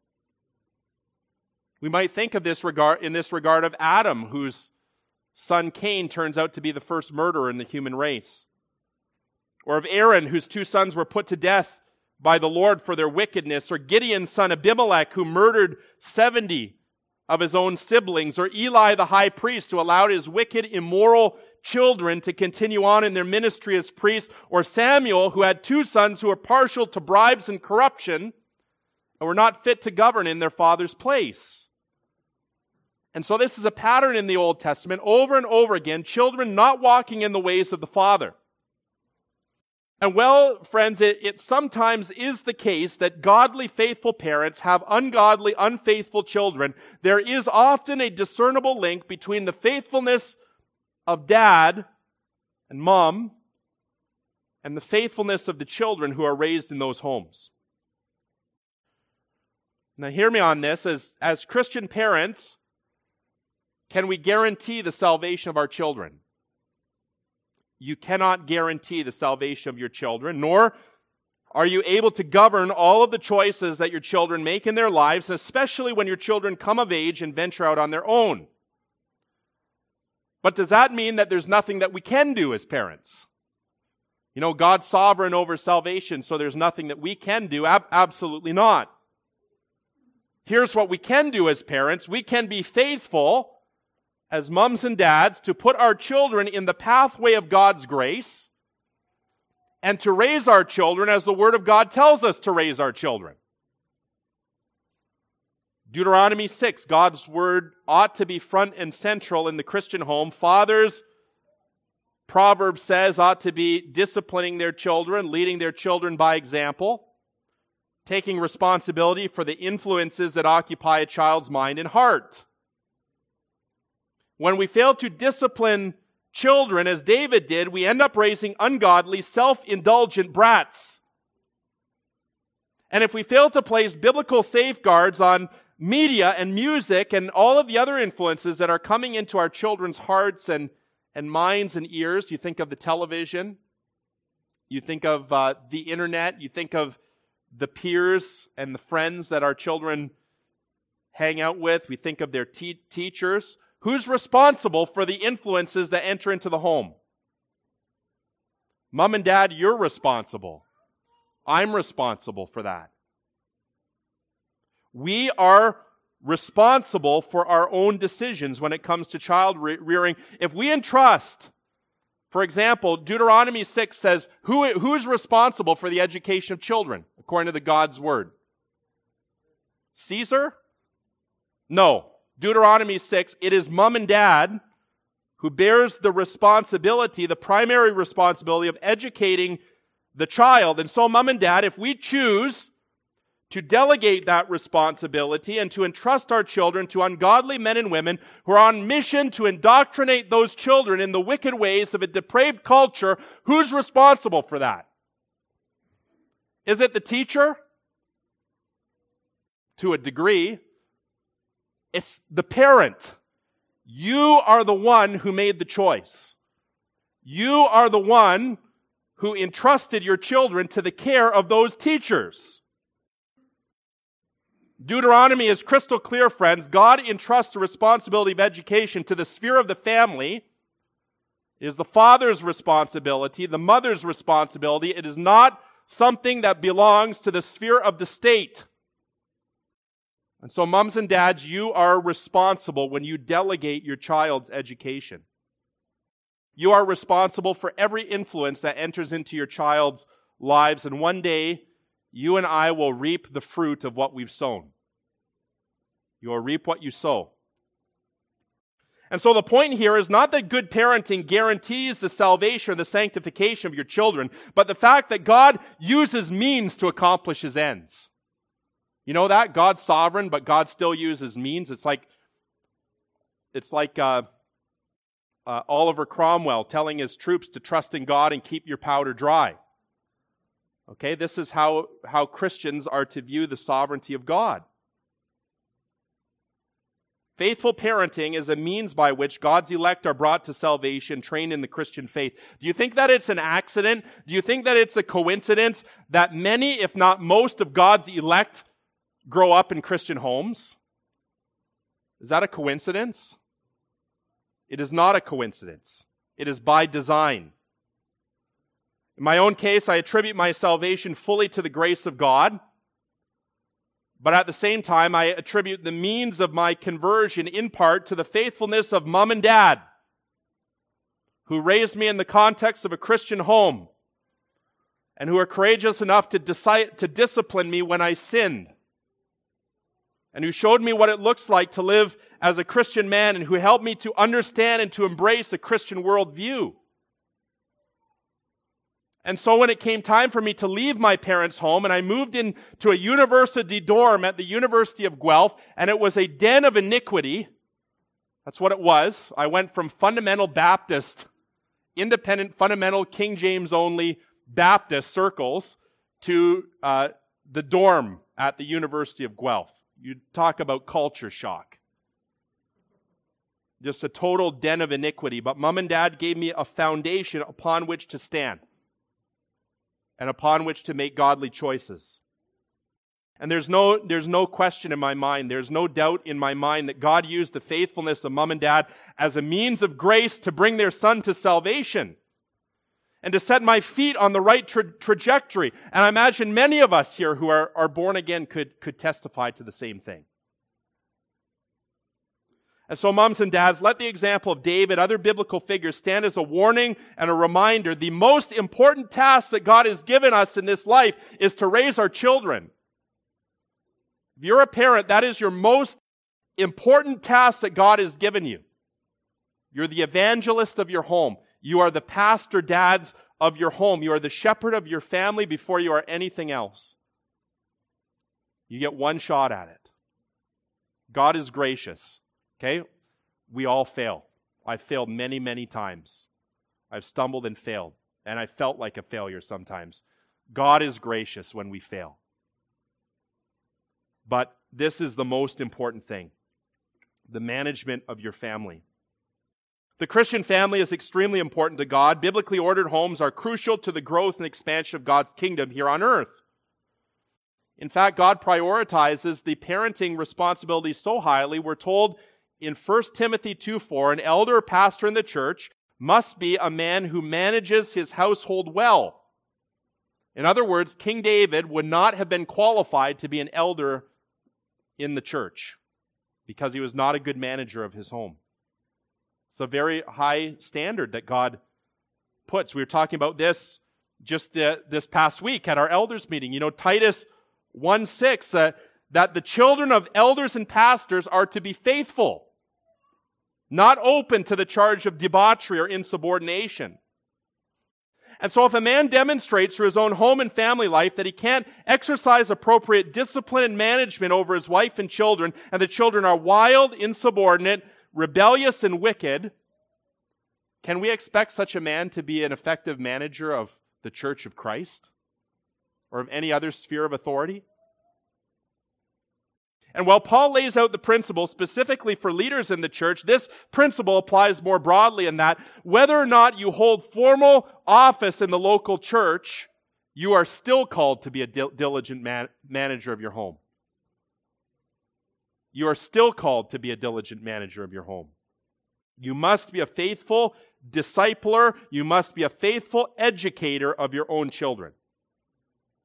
We might think of this regard, in this regard of Adam, whose son Cain turns out to be the first murderer in the human race. Or of Aaron, whose two sons were put to death by the Lord for their wickedness. Or Gideon's son Abimelech, who murdered 70 of his own siblings. Or Eli the high priest, who allowed his wicked, immoral children to continue on in their ministry as priests, or Samuel, who had two sons who were partial to bribes and corruption and were not fit to govern in their father's place. And so this is a pattern in the Old Testament over and over again, children not walking in the ways of the Father. And well, friends, it, it, sometimes is the case that godly, faithful parents have ungodly, unfaithful children. There is often a discernible link between the faithfulness of dad and mom and the faithfulness of the children who are raised in those homes. Now, hear me on this. As, as Christian parents, can we guarantee the salvation of our children? You cannot guarantee the salvation of your children, nor are you able to govern all of the choices that your children make in their lives, especially when your children come of age and venture out on their own. But does that mean that there's nothing that we can do as parents? You know, God's sovereign over salvation, so there's nothing that we can do? Ab- absolutely not. Here's what we can do as parents we can be faithful as moms and dads to put our children in the pathway of God's grace and to raise our children as the Word of God tells us to raise our children. Deuteronomy 6, God's word ought to be front and central in the Christian home. Fathers, Proverbs says, ought to be disciplining their children, leading their children by example, taking responsibility for the influences that occupy a child's mind and heart. When we fail to discipline children as David did, we end up raising ungodly, self indulgent brats. And if we fail to place biblical safeguards on media and music and all of the other influences that are coming into our children's hearts and, and minds and ears. You think of the television, you think of uh, the internet, you think of the peers and the friends that our children hang out with, we think of their te- teachers. Who's responsible for the influences that enter into the home? Mom and dad, you're responsible. I'm responsible for that. We are responsible for our own decisions when it comes to child rearing. If we entrust, for example, Deuteronomy 6 says, who, who is responsible for the education of children, according to the God's word? Caesar? No. Deuteronomy 6, it is mom and dad who bears the responsibility, the primary responsibility of educating the child. And so, mom and dad, if we choose to delegate that responsibility and to entrust our children to ungodly men and women who are on mission to indoctrinate those children in the wicked ways of a depraved culture, who's responsible for that? Is it the teacher? To a degree. It's the parent. You are the one who made the choice. You are the one who entrusted your children to the care of those teachers. Deuteronomy is crystal clear, friends. God entrusts the responsibility of education to the sphere of the family. It is the father's responsibility, the mother's responsibility. It is not something that belongs to the sphere of the state. And so, mums and dads, you are responsible when you delegate your child's education. You are responsible for every influence that enters into your child's lives, and one day you and I will reap the fruit of what we've sown. You will reap what you sow. And so the point here is not that good parenting guarantees the salvation or the sanctification of your children, but the fact that God uses means to accomplish his ends. You know that? God's sovereign, but God still uses means. It's like, it's like uh, uh, Oliver Cromwell telling his troops to trust in God and keep your powder dry. Okay, this is how, how Christians are to view the sovereignty of God. Faithful parenting is a means by which God's elect are brought to salvation, trained in the Christian faith. Do you think that it's an accident? Do you think that it's a coincidence that many, if not most, of God's elect grow up in Christian homes? Is that a coincidence? It is not a coincidence. It is by design. In my own case, I attribute my salvation fully to the grace of God. But at the same time, I attribute the means of my conversion in part to the faithfulness of mom and dad, who raised me in the context of a Christian home and who are courageous enough to, decide, to discipline me when I sinned, and who showed me what it looks like to live as a Christian man, and who helped me to understand and to embrace a Christian worldview. And so when it came time for me to leave my parents' home and I moved into a university dorm at the University of Guelph and it was a den of iniquity, that's what it was. I went from fundamental Baptist, independent, fundamental, King James only Baptist circles to uh, the dorm at the University of Guelph. You talk about culture shock. Just a total den of iniquity. But mom and dad gave me a foundation upon which to stand and upon which to make godly choices. And there's no, there's no question in my mind, there's no doubt in my mind that God used the faithfulness of mom and dad as a means of grace to bring their son to salvation and to set my feet on the right tra- trajectory. And I imagine many of us here who are, are born again could, could testify to the same thing. And so, moms and dads, let the example of David, other biblical figures, stand as a warning and a reminder. The most important task that God has given us in this life is to raise our children. If you're a parent, that is your most important task that God has given you. You're the evangelist of your home. You are the pastor dads of your home. You are the shepherd of your family before you are anything else. You get one shot at it. God is gracious. Okay? We all fail. I've failed many, many times. I've stumbled and failed, and I felt like a failure sometimes. God is gracious when we fail. But this is the most important thing the management of your family. The Christian family is extremely important to God. Biblically ordered homes are crucial to the growth and expansion of God's kingdom here on earth. In fact, God prioritizes the parenting responsibility so highly, we're told in 1 Timothy 2 4, an elder pastor in the church must be a man who manages his household well. In other words, King David would not have been qualified to be an elder in the church because he was not a good manager of his home. It's a very high standard that God puts. We were talking about this just the, this past week at our elders meeting. You know, Titus 1 6, that, that the children of elders and pastors are to be faithful not open to the charge of debauchery or insubordination. And so if a man demonstrates through his own home and family life that he can't exercise appropriate discipline and management over his wife and children, and the children are wild, insubordinate, rebellious, and wicked, can we expect such a man to be an effective manager of the church of Christ? Or of any other sphere of authority? And while Paul lays out the principle specifically for leaders in the church, this principle applies more broadly in that whether or not you hold formal office in the local church, you are still called to be a diligent man- manager of your home. You are still called to be a diligent manager of your home. You must be a faithful discipler. You must be a faithful educator of your own children.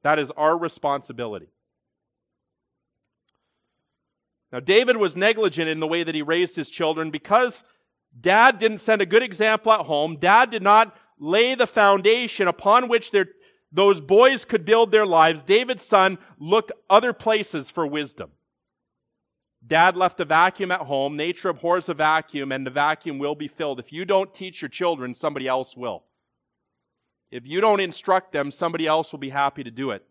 That is our responsibility. Now, David was negligent in the way that he raised his children because dad didn't send a good example at home. Dad did not lay the foundation upon which those boys could build their lives. David's son looked other places for wisdom. Dad left a vacuum at home. Nature abhors a vacuum, and the vacuum will be filled. If you don't teach your children, somebody else will. If you don't instruct them, somebody else will be happy to do it.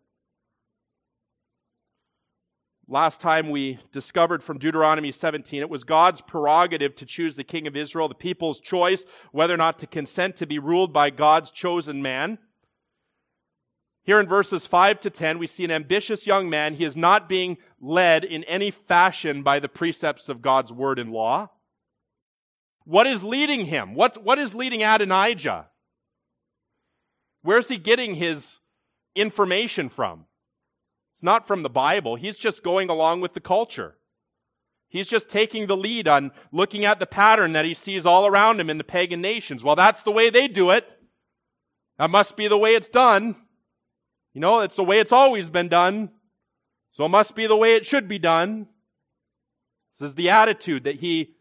Last time we discovered from Deuteronomy 17, it was God's prerogative to choose the king of Israel, the people's choice whether or not to consent to be ruled by God's chosen man. Here in verses 5 to 10, we see an ambitious young man. He is not being led in any fashion by the precepts of God's word and law. What is leading him? What, what is leading Adonijah? Where's he getting his information from? It's not from the Bible. He's just going along with the culture. He's just taking the lead on looking at the pattern that he sees all around him in the pagan nations. Well, that's the way they do it. That must be the way it's done. You know, it's the way it's always been done. So it must be the way it should be done. This is the attitude that he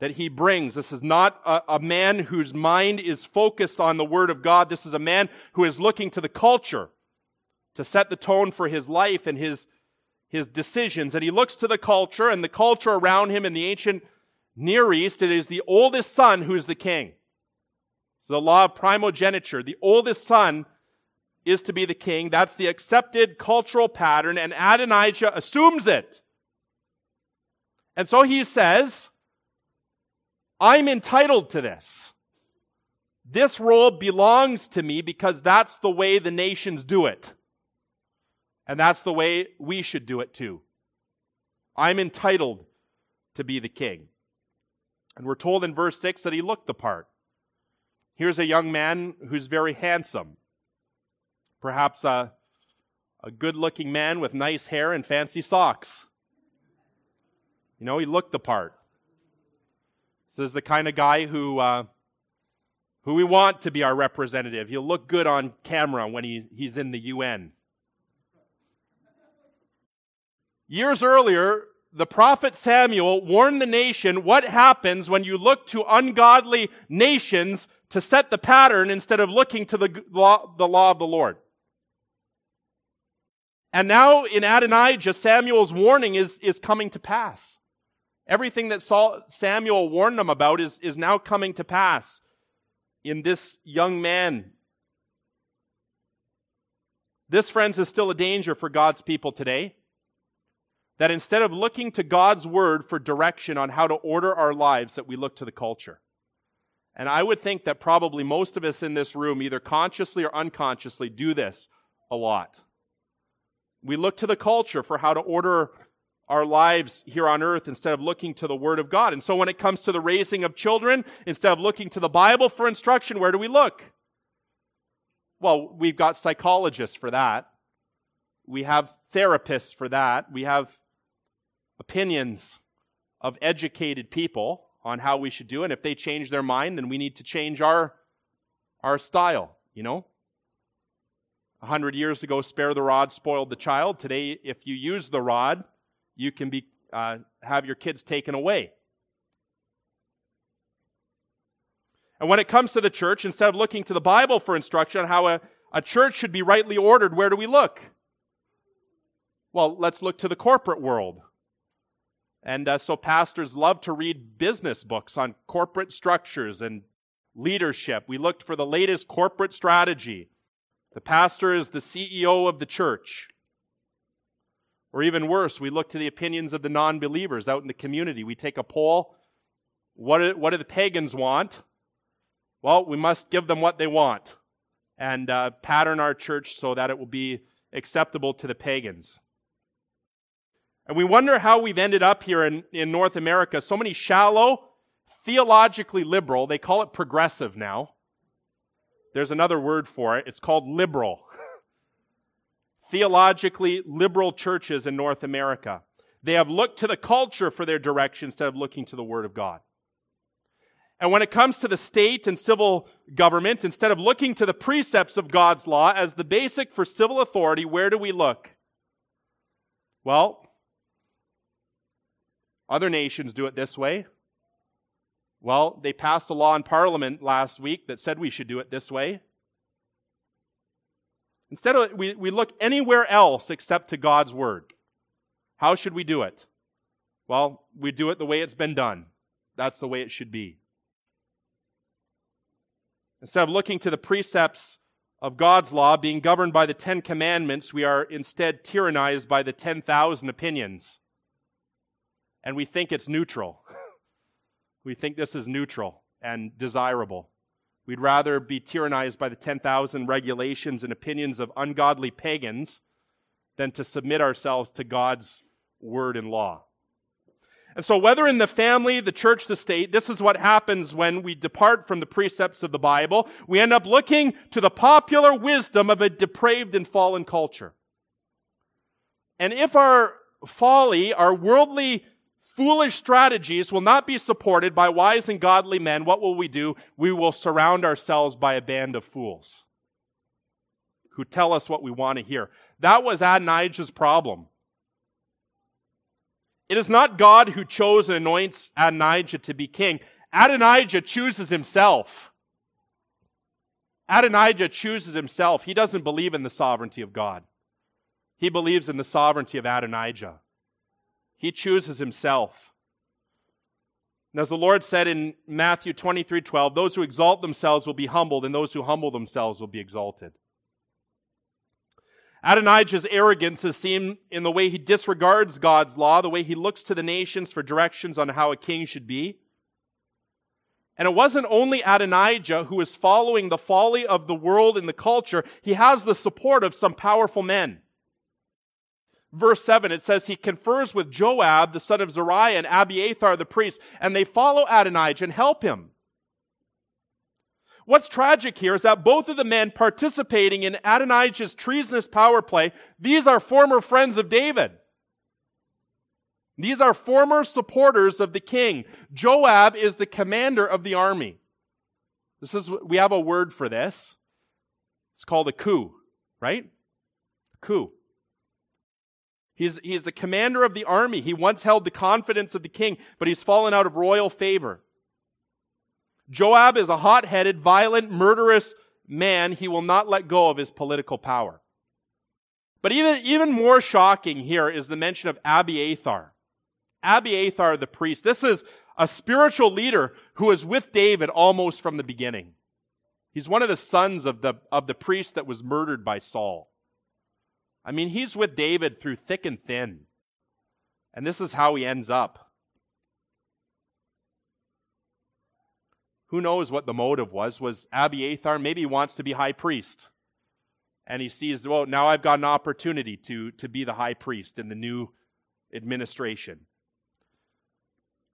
that he brings. This is not a, a, man whose mind is focused on the Word of God. This is a man who is looking to the culture to set the tone for his life and his, his decisions. And he looks to the culture and the culture around him in the ancient Near East. It is the oldest son who is the king. It's the law of primogeniture. The oldest son is to be the king. That's the accepted cultural pattern, and Adonijah assumes it. And so he says, I'm entitled to this. This role belongs to me because that's the way the nations do it. And that's the way we should do it too. I'm entitled to be the king. And we're told in verse 6 that he looked the part. Here's a young man who's very handsome perhaps a, a good looking man with nice hair and fancy socks. You know, he looked the part. This is the kind of guy who, uh, who we want to be our representative. He'll look good on camera when he, he's in the UN. Years earlier, the prophet Samuel warned the nation what happens when you look to ungodly nations to set the pattern instead of looking to the law, the law of the Lord. And now in Adonijah, Samuel's warning is, is coming to pass. Everything that Saul, Samuel warned them about is, is now coming to pass in this young man. This, friends, is still a danger for God's people today. That instead of looking to God's word for direction on how to order our lives, that we look to the culture. And I would think that probably most of us in this room, either consciously or unconsciously, do this a lot. We look to the culture for how to order our lives here on earth instead of looking to the Word of God. And so when it comes to the raising of children, instead of looking to the Bible for instruction, where do we look? Well, we've got psychologists for that. We have therapists for that. We have opinions of educated people on how we should do it. And if they change their mind, then we need to change our, our style, you know? A hundred years ago, spare the rod spoiled the child. Today, if you use the rod, you can be, uh, have your kids taken away. And when it comes to the church, instead of looking to the Bible for instruction on how a, a church should be rightly ordered, where do we look? Well, let's look to the corporate world. And uh, so pastors love to read business books on corporate structures and leadership. We looked for the latest corporate strategy. The pastor is the CEO of the church. Or even worse, we look to the opinions of the non believers out in the community. We take a poll. What do, what do the pagans want? Well, we must give them what they want and uh, pattern our church so that it will be acceptable to the pagans. And we wonder how we've ended up here in, in North America. So many shallow, theologically liberal, they call it progressive now, there's another word for it. It's called liberal. Theologically liberal churches in North America. They have looked to the culture for their direction instead of looking to the Word of God. And when it comes to the state and civil government, instead of looking to the precepts of God's law as the basic for civil authority, where do we look? Well, Other nations do it this way. Well, they passed a law in Parliament last week that said we should do it this way. Instead of we, we look anywhere else except to God's Word. How should we do it? Well, we do it the way it's been done. That's the way it should be. Instead of looking to the precepts of God's law being governed by the Ten Commandments, we are instead tyrannized by the 10,000 opinions. And we think it's neutral. We think this is neutral and desirable. We'd rather be tyrannized by the 10,000 regulations and opinions of ungodly pagans than to submit ourselves to God's word and law. And so, whether in the family, the church, the state, this is what happens when we depart from the precepts of the Bible. We end up looking to the popular wisdom of a depraved and fallen culture. And if our folly, our worldly, foolish strategies will not be supported by wise and godly men, what will we do? We will surround ourselves by a band of fools who tell us what we want to hear. That was Adonijah's problem. It is not God who chose and anoints Adonijah to be king. Adonijah chooses himself. Adonijah chooses himself. He doesn't believe in the sovereignty of God. He believes in the sovereignty of Adonijah. He chooses himself. And as the Lord said in Matthew 23 12, those who exalt themselves will be humbled, and those who humble themselves will be exalted. Adonijah's arrogance is seen in the way he disregards God's law, the way he looks to the nations for directions on how a king should be. And it wasn't only Adonijah who was following the folly of the world and the culture, he has the support of some powerful men. Verse 7, it says he confers with Joab, the son of Zeruiah, and Abiathar the priest, and they follow Adonijah and help him. What's tragic here is that both of the men participating in Adonijah's treasonous power play, these are former friends of David. These are former supporters of the king. Joab is the commander of the army. This is we have a word for this. It's called a coup, right? A coup. He's, he's the commander of the army. He once held the confidence of the king, but he's fallen out of royal favor. Joab is a hot headed, violent, murderous man. He will not let go of his political power. But even, even more shocking here is the mention of Abiathar. Abiathar the priest. This is a spiritual leader who is with David almost from the beginning. He's one of the sons of the, of the priest that was murdered by Saul. I mean, he's with David through thick and thin. And this is how he ends up. Who knows what the motive was? Was Abiathar, maybe he wants to be high priest. And he sees, well, now I've got an opportunity to, to be the high priest in the new administration.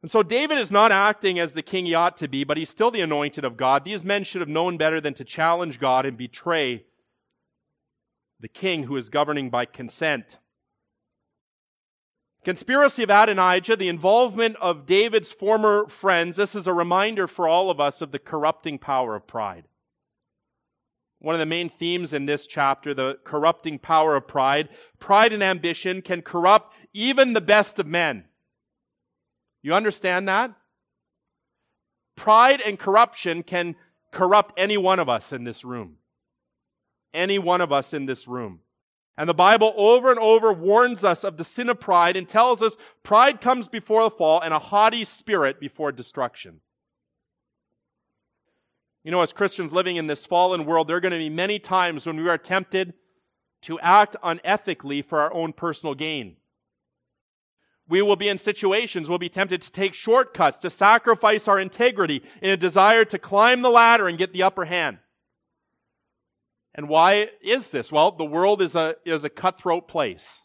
And so David is not acting as the king he ought to be, but he's still the anointed of God. These men should have known better than to challenge God and betray the king who is governing by consent. Conspiracy of Adonijah, the involvement of David's former friends, this is a reminder for all of us of the corrupting power of pride. One of the main themes in this chapter, the corrupting power of pride. Pride and ambition can corrupt even the best of men. You understand that? Pride and corruption can corrupt any one of us in this room. Any one of us in this room. And the Bible over and over warns us of the sin of pride and tells us pride comes before the fall and a haughty spirit before destruction. You know, as Christians living in this fallen world, there are going to be many times when we are tempted to act unethically for our own personal gain. We will be in situations, we'll be tempted to take shortcuts, to sacrifice our integrity in a desire to climb the ladder and get the upper hand. And why is this? Well, the world is a, is a cutthroat place.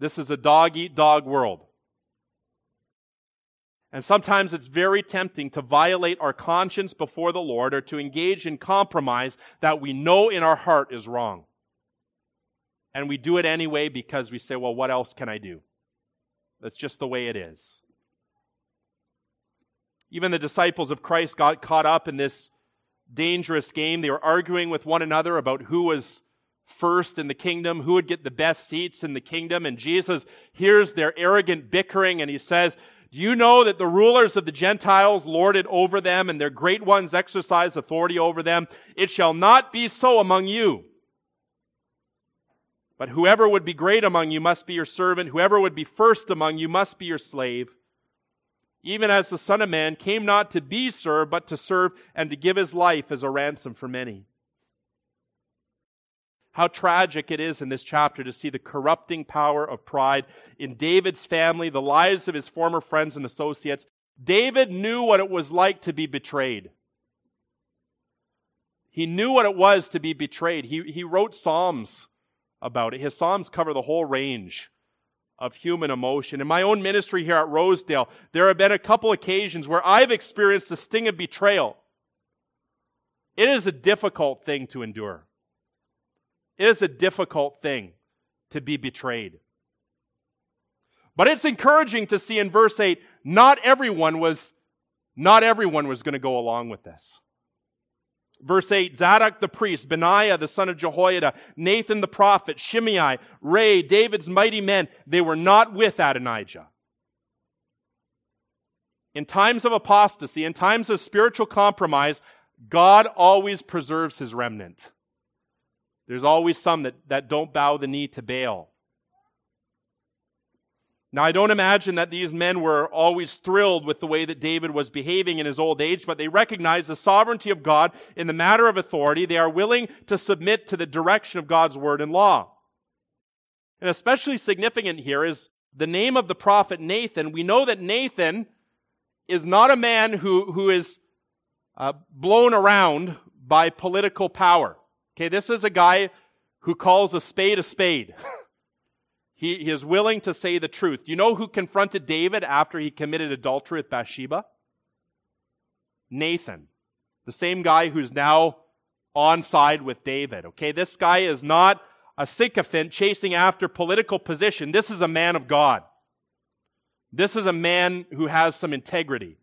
This is a dog eat dog world. And sometimes it's very tempting to violate our conscience before the Lord or to engage in compromise that we know in our heart is wrong. And we do it anyway because we say, well, what else can I do? That's just the way it is. Even the disciples of Christ got caught up in this dangerous game. They were arguing with one another about who was first in the kingdom, who would get the best seats in the kingdom. And Jesus hears their arrogant bickering and he says, Do you know that the rulers of the Gentiles lord it over them and their great ones exercise authority over them? It shall not be so among you. But whoever would be great among you must be your servant. Whoever would be first among you must be your slave. Even as the Son of Man came not to be served, but to serve and to give his life as a ransom for many. How tragic it is in this chapter to see the corrupting power of pride in David's family, the lives of his former friends and associates. David knew what it was like to be betrayed. He knew what it was to be betrayed. He, he wrote Psalms about it. His Psalms cover the whole range of human emotion. In my own ministry here at Rosedale, there have been a couple occasions where I've experienced the sting of betrayal. It is a difficult thing to endure. It is a difficult thing to be betrayed. But it's encouraging to see in verse 8, not everyone was, not everyone was going to go along with this. Verse 8 Zadok the priest, Benaiah the son of Jehoiada, Nathan the prophet, Shimei, Rei, David's mighty men, they were not with Adonijah. In times of apostasy, in times of spiritual compromise, God always preserves his remnant. There's always some that, that don't bow the knee to Baal. Now, I don't imagine that these men were always thrilled with the way that David was behaving in his old age, but they recognize the sovereignty of God in the matter of authority. They are willing to submit to the direction of God's word and law. And especially significant here is the name of the prophet Nathan. We know that Nathan is not a man who, who is uh, blown around by political power. Okay, this is a guy who calls a spade a spade. He, he is willing to say the truth. You know who confronted David after he committed adultery with Bathsheba? Nathan, the same guy who's now on side with David. Okay, this guy is not a sycophant chasing after political position. This is a man of God. This is a man who has some integrity.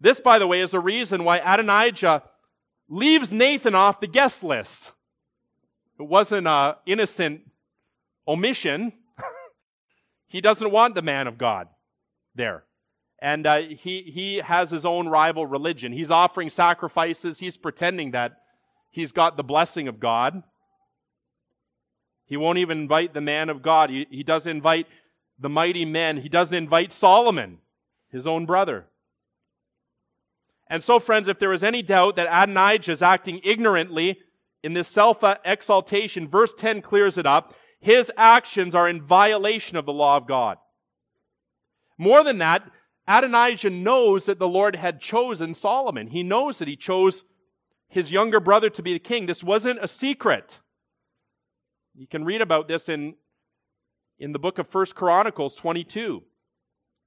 This, by the way, is the reason why Adonijah leaves Nathan off the guest list. It wasn't an innocent omission. he doesn't want the man of God there. And uh, he, he has his own rival religion. He's offering sacrifices. He's pretending that he's got the blessing of God. He won't even invite the man of God. He, he doesn't invite the mighty men. He doesn't invite Solomon, his own brother. And so, friends, if there is any doubt that Adonijah is acting ignorantly in this self exaltation, verse 10 clears it up his actions are in violation of the law of God. More than that, Adonijah knows that the Lord had chosen Solomon. He knows that he chose his younger brother to be the king. This wasn't a secret. You can read about this in, in the book of First Chronicles 22.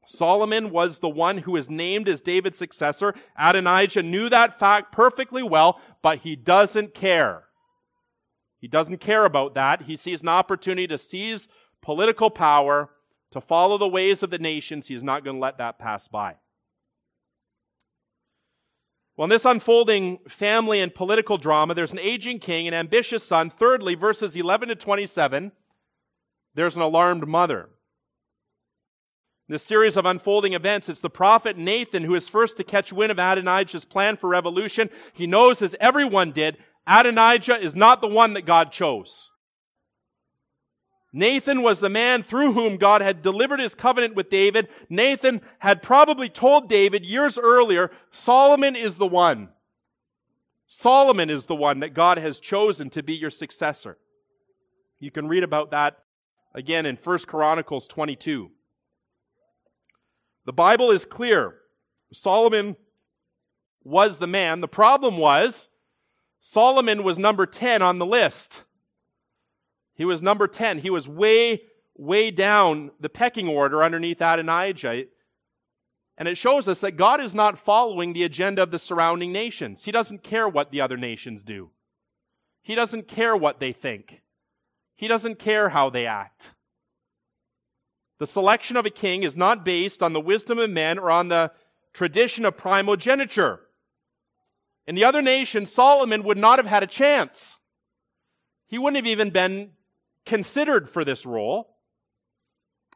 Solomon was the one who was named as David's successor. Adonijah knew that fact perfectly well, but he doesn't care. He doesn't care about that. He sees an opportunity to seize political power, to follow the ways of the nations. He is not going to let that pass by. Well, in this unfolding family and political drama, there's an aging king, an ambitious son. Thirdly, verses 11 to 27, there's an alarmed mother. In this series of unfolding events, it's the prophet Nathan who is first to catch wind of Adonijah's plan for revolution. He knows, as everyone did, Adonijah is not the one that God chose. Nathan was the man through whom God had delivered his covenant with David. Nathan had probably told David years earlier, Solomon is the one. Solomon is the one that God has chosen to be your successor. You can read about that again in 1 Chronicles 22. The Bible is clear. Solomon was the man. The problem was Solomon was number 10 on the list. He was number 10. He was way, way down the pecking order underneath Adonijah. And it shows us that God is not following the agenda of the surrounding nations. He doesn't care what the other nations do. He doesn't care what they think. He doesn't care how they act. The selection of a king is not based on the wisdom of men or on the tradition of primogeniture. In the other nation, Solomon would not have had a chance. He wouldn't have even been considered for this role.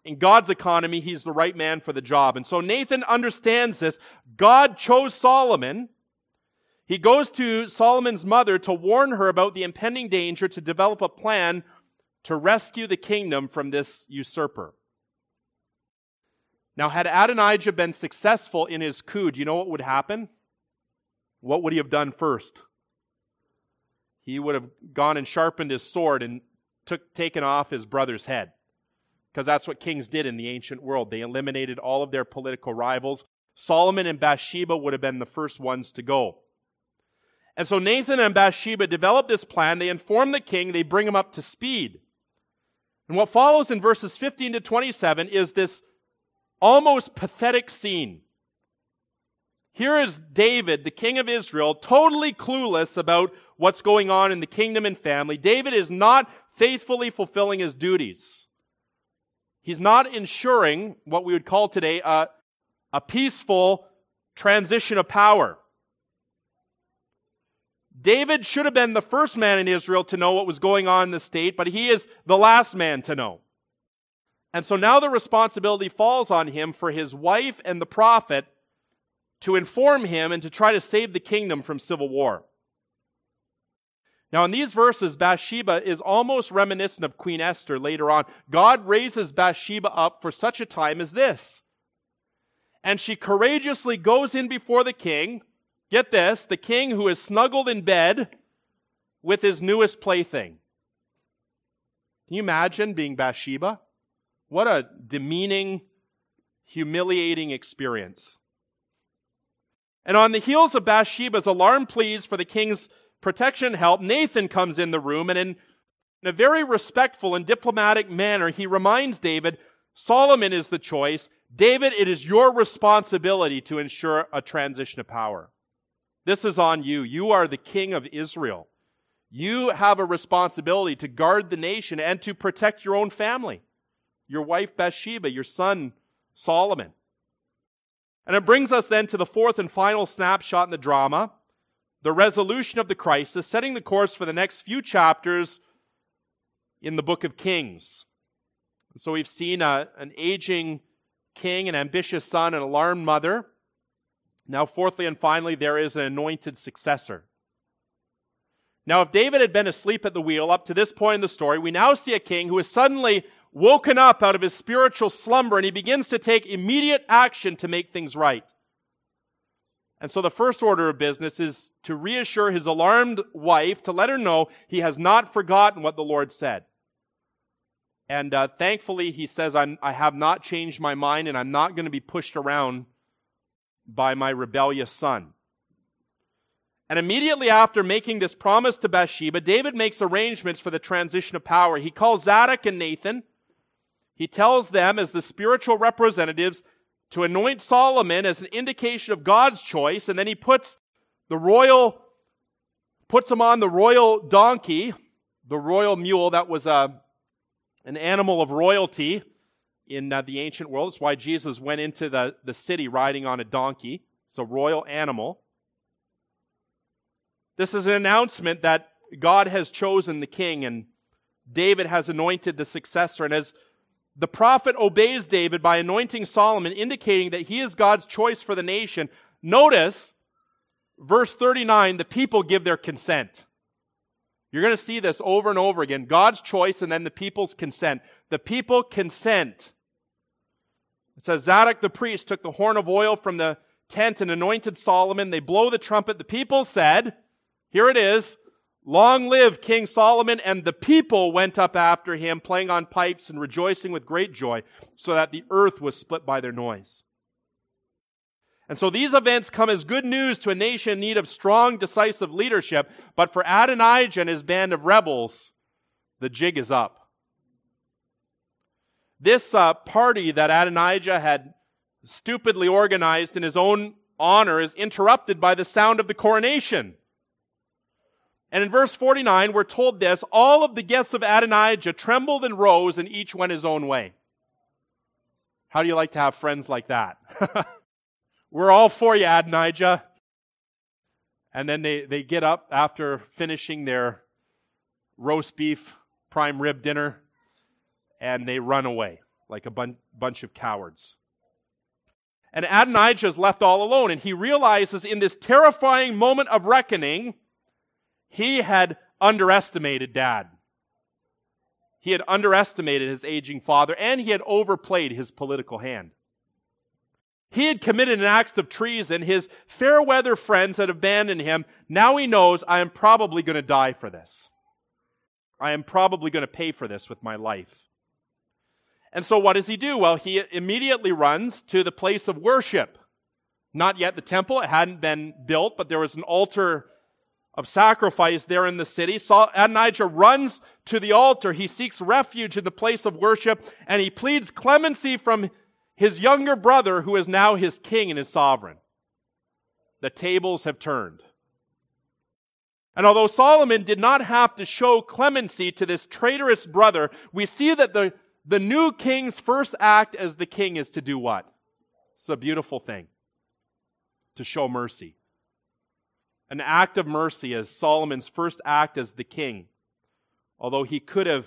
In God's economy, he's the right man for the job. And so Nathan understands this. God chose Solomon. He goes to Solomon's mother to warn her about the impending danger to develop a plan to rescue the kingdom from this usurper. Now, had Adonijah been successful in his coup, do you know what would happen? What would he have done first? He would have gone and sharpened his sword and took, taken off his brother's head. Because that's what kings did in the ancient world. They eliminated all of their political rivals. Solomon and Bathsheba would have been the first ones to go. And so Nathan and Bathsheba develop this plan. They inform the king, they bring him up to speed. And what follows in verses 15 to 27 is this almost pathetic scene. Here is David, the king of Israel, totally clueless about what's going on in the kingdom and family. David is not faithfully fulfilling his duties. He's not ensuring what we would call today a, a peaceful transition of power. David should have been the first man in Israel to know what was going on in the state, but he is the last man to know. And so now the responsibility falls on him for his wife and the prophet to inform him and to try to save the kingdom from civil war. Now, in these verses, Bathsheba is almost reminiscent of Queen Esther later on. God raises Bathsheba up for such a time as this. And she courageously goes in before the king. Get this the king who is snuggled in bed with his newest plaything. Can you imagine being Bathsheba? What a demeaning, humiliating experience. And on the heels of Bathsheba's alarm pleas for the king's protection help, Nathan comes in the room and in, in a very respectful and diplomatic manner, he reminds David, Solomon is the choice. David, it is your responsibility to ensure a transition of power. This is on you. You are the king of Israel. You have a responsibility to guard the nation and to protect your own family your wife Bathsheba, your son Solomon. And it brings us then to the fourth and final snapshot in the drama the resolution of the crisis, setting the course for the next few chapters in the book of Kings. So we've seen a, an aging king, an ambitious son, an alarmed mother. Now, fourthly and finally, there is an anointed successor. Now, if David had been asleep at the wheel up to this point in the story, we now see a king who is suddenly woken up out of his spiritual slumber and he begins to take immediate action to make things right. And so the first order of business is to reassure his alarmed wife, to let her know he has not forgotten what the Lord said. And uh, thankfully, he says, i have not changed my mind and I'm not going to be pushed around by my rebellious son. And immediately after making this promise to Bathsheba, David makes arrangements for the transition of power. He calls Zadok and Nathan he tells them, as the spiritual representatives, to anoint Solomon as an indication of God's choice, and then he puts the royal, puts him on the royal donkey, the royal mule that was a, uh, an animal of royalty in uh, the ancient world. That's why Jesus went into the, the city riding on a donkey. It's a royal animal. This is an announcement that God has chosen the king and David has anointed the successor. And as the prophet obeys David by anointing Solomon, indicating that he is God's choice for the nation. Notice verse 39 the people give their consent. You're going to see this over and over again God's choice and then the people's consent. The people consent. It says Zadok the priest took the horn of oil from the tent and anointed Solomon. They blow the trumpet. The people said, Here it is, Long live King Solomon, and the people went up after him, playing on pipes and rejoicing with great joy, so that the earth was split by their noise. And so these events come as good news to a nation in need of strong, decisive leadership, but for Adonijah and his band of rebels, the jig is up. This uh, party that Adonijah had stupidly organized in his own honor is interrupted by the sound of the coronation. And in verse 49, we're told this all of the guests of Adonijah trembled and rose, and each went his own way. How do you like to have friends like that? we're all for you, Adonijah. And then they, they get up after finishing their roast beef, prime rib dinner, and they run away like a bun- bunch of cowards. And Adonijah is left all alone, and he realizes in this terrifying moment of reckoning, he had underestimated dad. He had underestimated his aging father, and he had overplayed his political hand. He had committed an act of treason. His fair weather friends had abandoned him. Now he knows I am probably going to die for this. I am probably going to pay for this with my life. And so what does he do? Well, he immediately runs to the place of worship. Not yet the temple, it hadn't been built, but there was an altar of sacrifice there in the city. Saul, Adonijah runs to the altar. He seeks refuge in the place of worship, and he pleads clemency from his younger brother, who is now his king and his sovereign. The tables have turned. And although Solomon did not have to show clemency to this traitorous brother, we see that the, the new king's first act as the king is to do what? It's a beautiful thing. To show mercy. An act of mercy as Solomon's first act as the king. Although he could have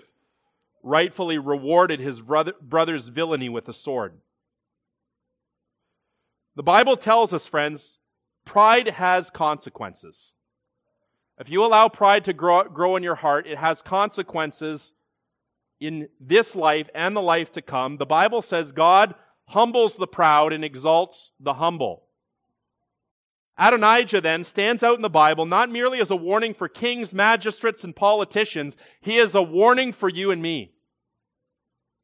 rightfully rewarded his brother, brother's villainy with a sword. The Bible tells us, friends, pride has consequences. If you allow pride to grow, grow in your heart, it has consequences in this life and the life to come. The Bible says God humbles the proud and exalts the humble. Adonijah then stands out in the Bible not merely as a warning for kings, magistrates, and politicians, he is a warning for you and me.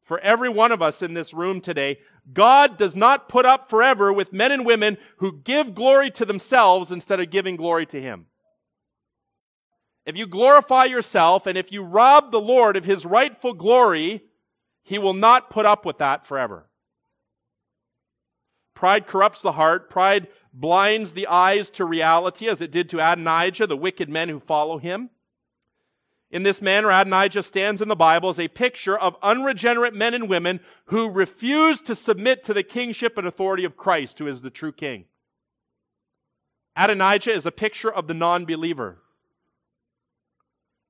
For every one of us in this room today, God does not put up forever with men and women who give glory to themselves instead of giving glory to Him. If you glorify yourself and if you rob the Lord of His rightful glory, He will not put up with that forever. Pride corrupts the heart. Pride blinds the eyes to reality as it did to Adonijah, the wicked men who follow him. In this manner, Adonijah stands in the Bible as a picture of unregenerate men and women who refuse to submit to the kingship and authority of Christ, who is the true king. Adonijah is a picture of the non believer.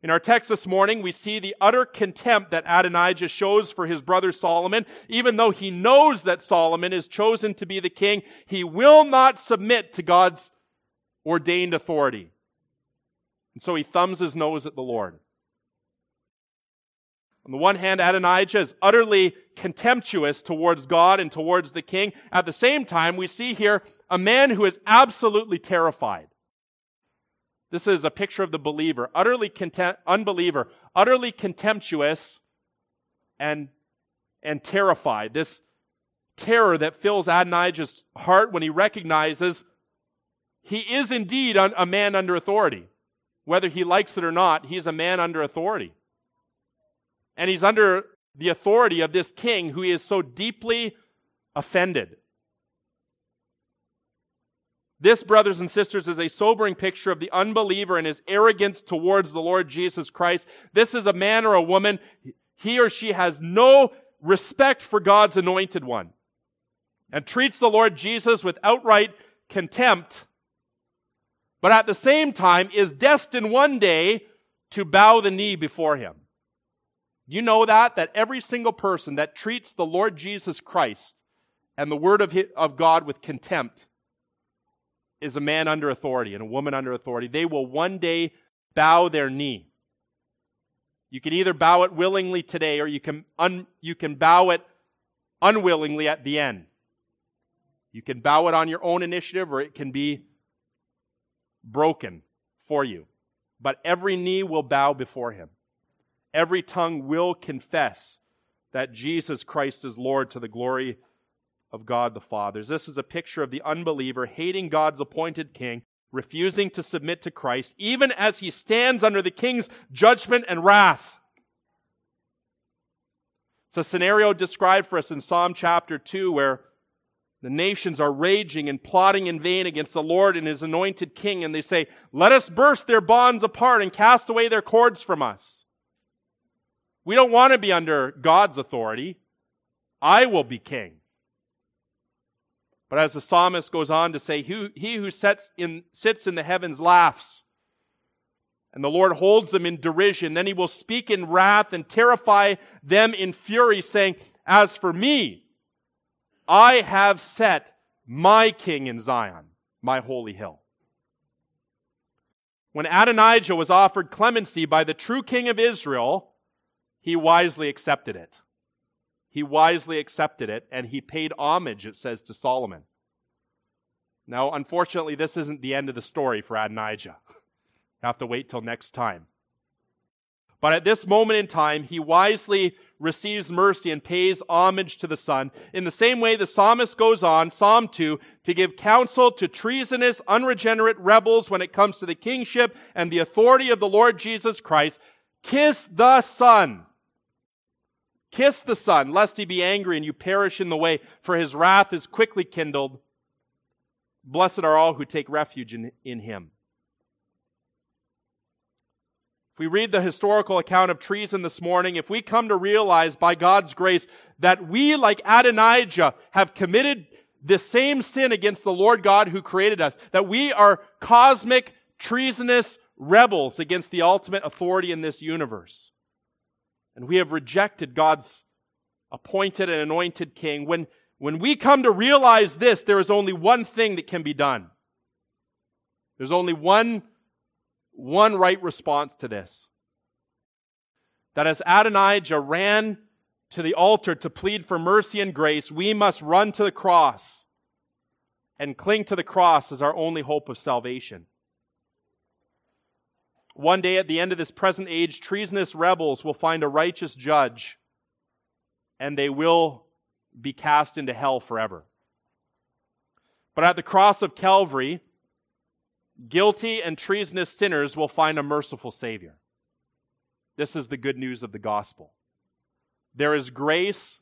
In our text this morning, we see the utter contempt that Adonijah shows for his brother Solomon. Even though he knows that Solomon is chosen to be the king, he will not submit to God's ordained authority. And so he thumbs his nose at the Lord. On the one hand, Adonijah is utterly contemptuous towards God and towards the king. At the same time, we see here a man who is absolutely terrified. This is a picture of the believer, utterly unbeliever, utterly contemptuous and, and terrified. This terror that fills Adonijah's heart when he recognizes he is indeed a man under authority. Whether he likes it or not, he's a man under authority. And he's under the authority of this king who he is so deeply offended. This, brothers and sisters, is a sobering picture of the unbeliever and his arrogance towards the Lord Jesus Christ. This is a man or a woman. He or she has no respect for God's anointed one and treats the Lord Jesus with outright contempt, but at the same time is destined one day to bow the knee before him. You know that? That every single person that treats the Lord Jesus Christ and the Word of, his, of God with contempt is a man under authority and a woman under authority. They will one day bow their knee. You can either bow it willingly today or you can, un, you can bow it unwillingly at the end. You can bow it on your own initiative or it can be broken for you. But every knee will bow before him every tongue will confess that Jesus Christ is Lord to the glory of God the Father. This is a picture of the unbeliever hating God's appointed king, refusing to submit to Christ, even as he stands under the king's judgment and wrath. It's a scenario described for us in Psalm chapter 2 where the nations are raging and plotting in vain against the Lord and his anointed king, and they say, Let us burst their bonds apart and cast away their cords from us. We don't want to be under God's authority. I will be king. But as the psalmist goes on to say, he who sits in, sits in the heavens laughs. And the Lord holds them in derision. Then he will speak in wrath and terrify them in fury, saying, As for me, I have set my king in Zion, my holy hill. When Adonijah was offered clemency by the true king of Israel, he wisely accepted it. He wisely accepted it, and he paid homage, it says, to Solomon. Now, unfortunately, this isn't the end of the story for Adonijah. have to wait till next time. But at this moment in time, he wisely receives mercy and pays homage to the Son. In the same way, the psalmist goes on, Psalm 2, to give counsel to treasonous, unregenerate rebels when it comes to the kingship and the authority of the Lord Jesus Christ. Kiss the Son. Kiss the Son, lest he be angry and you perish in the way, for his wrath is quickly kindled. Blessed are all who take refuge in, in him. If we read the historical account of treason this morning, if we come to realize by God's grace that we, like Adonijah, have committed the same sin against the Lord God who created us, that we are cosmic, treasonous rebels against the ultimate authority in this universe, and we have rejected God's appointed and anointed king, when, when we come to realize this, there is only one thing that can be done. There's only one one right response to this. That as Adonijah ran to the altar to plead for mercy and grace, we must run to the cross and cling to the cross as our only hope of salvation. One day at the end of this present age, treasonous rebels will find a righteous judge and they will be cast into hell forever. But at the cross of Calvary, guilty and treasonous sinners will find a merciful Savior. This is the good news of the gospel. There is grace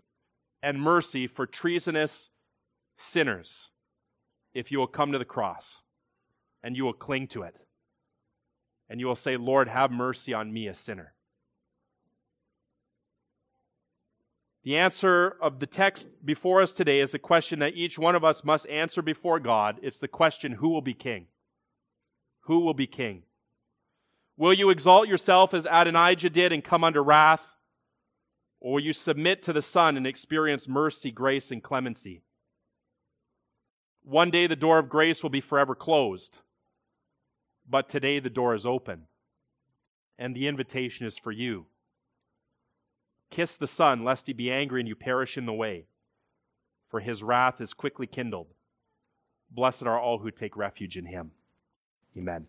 and mercy for treasonous sinners if you will come to the cross and you will cling to it. And you will say, Lord, have mercy on me, a sinner. The answer of the text before us today is a question that each one of us must answer before God. It's the question, who will be king? Who will be king? Will you exalt yourself as Adonijah did and come under wrath? Or will you submit to the Son and experience mercy, grace, and clemency? One day the door of grace will be forever closed, but today the door is open, and the invitation is for you. Kiss the Son, lest he be angry and you perish in the way, for his wrath is quickly kindled. Blessed are all who take refuge in him. Amen.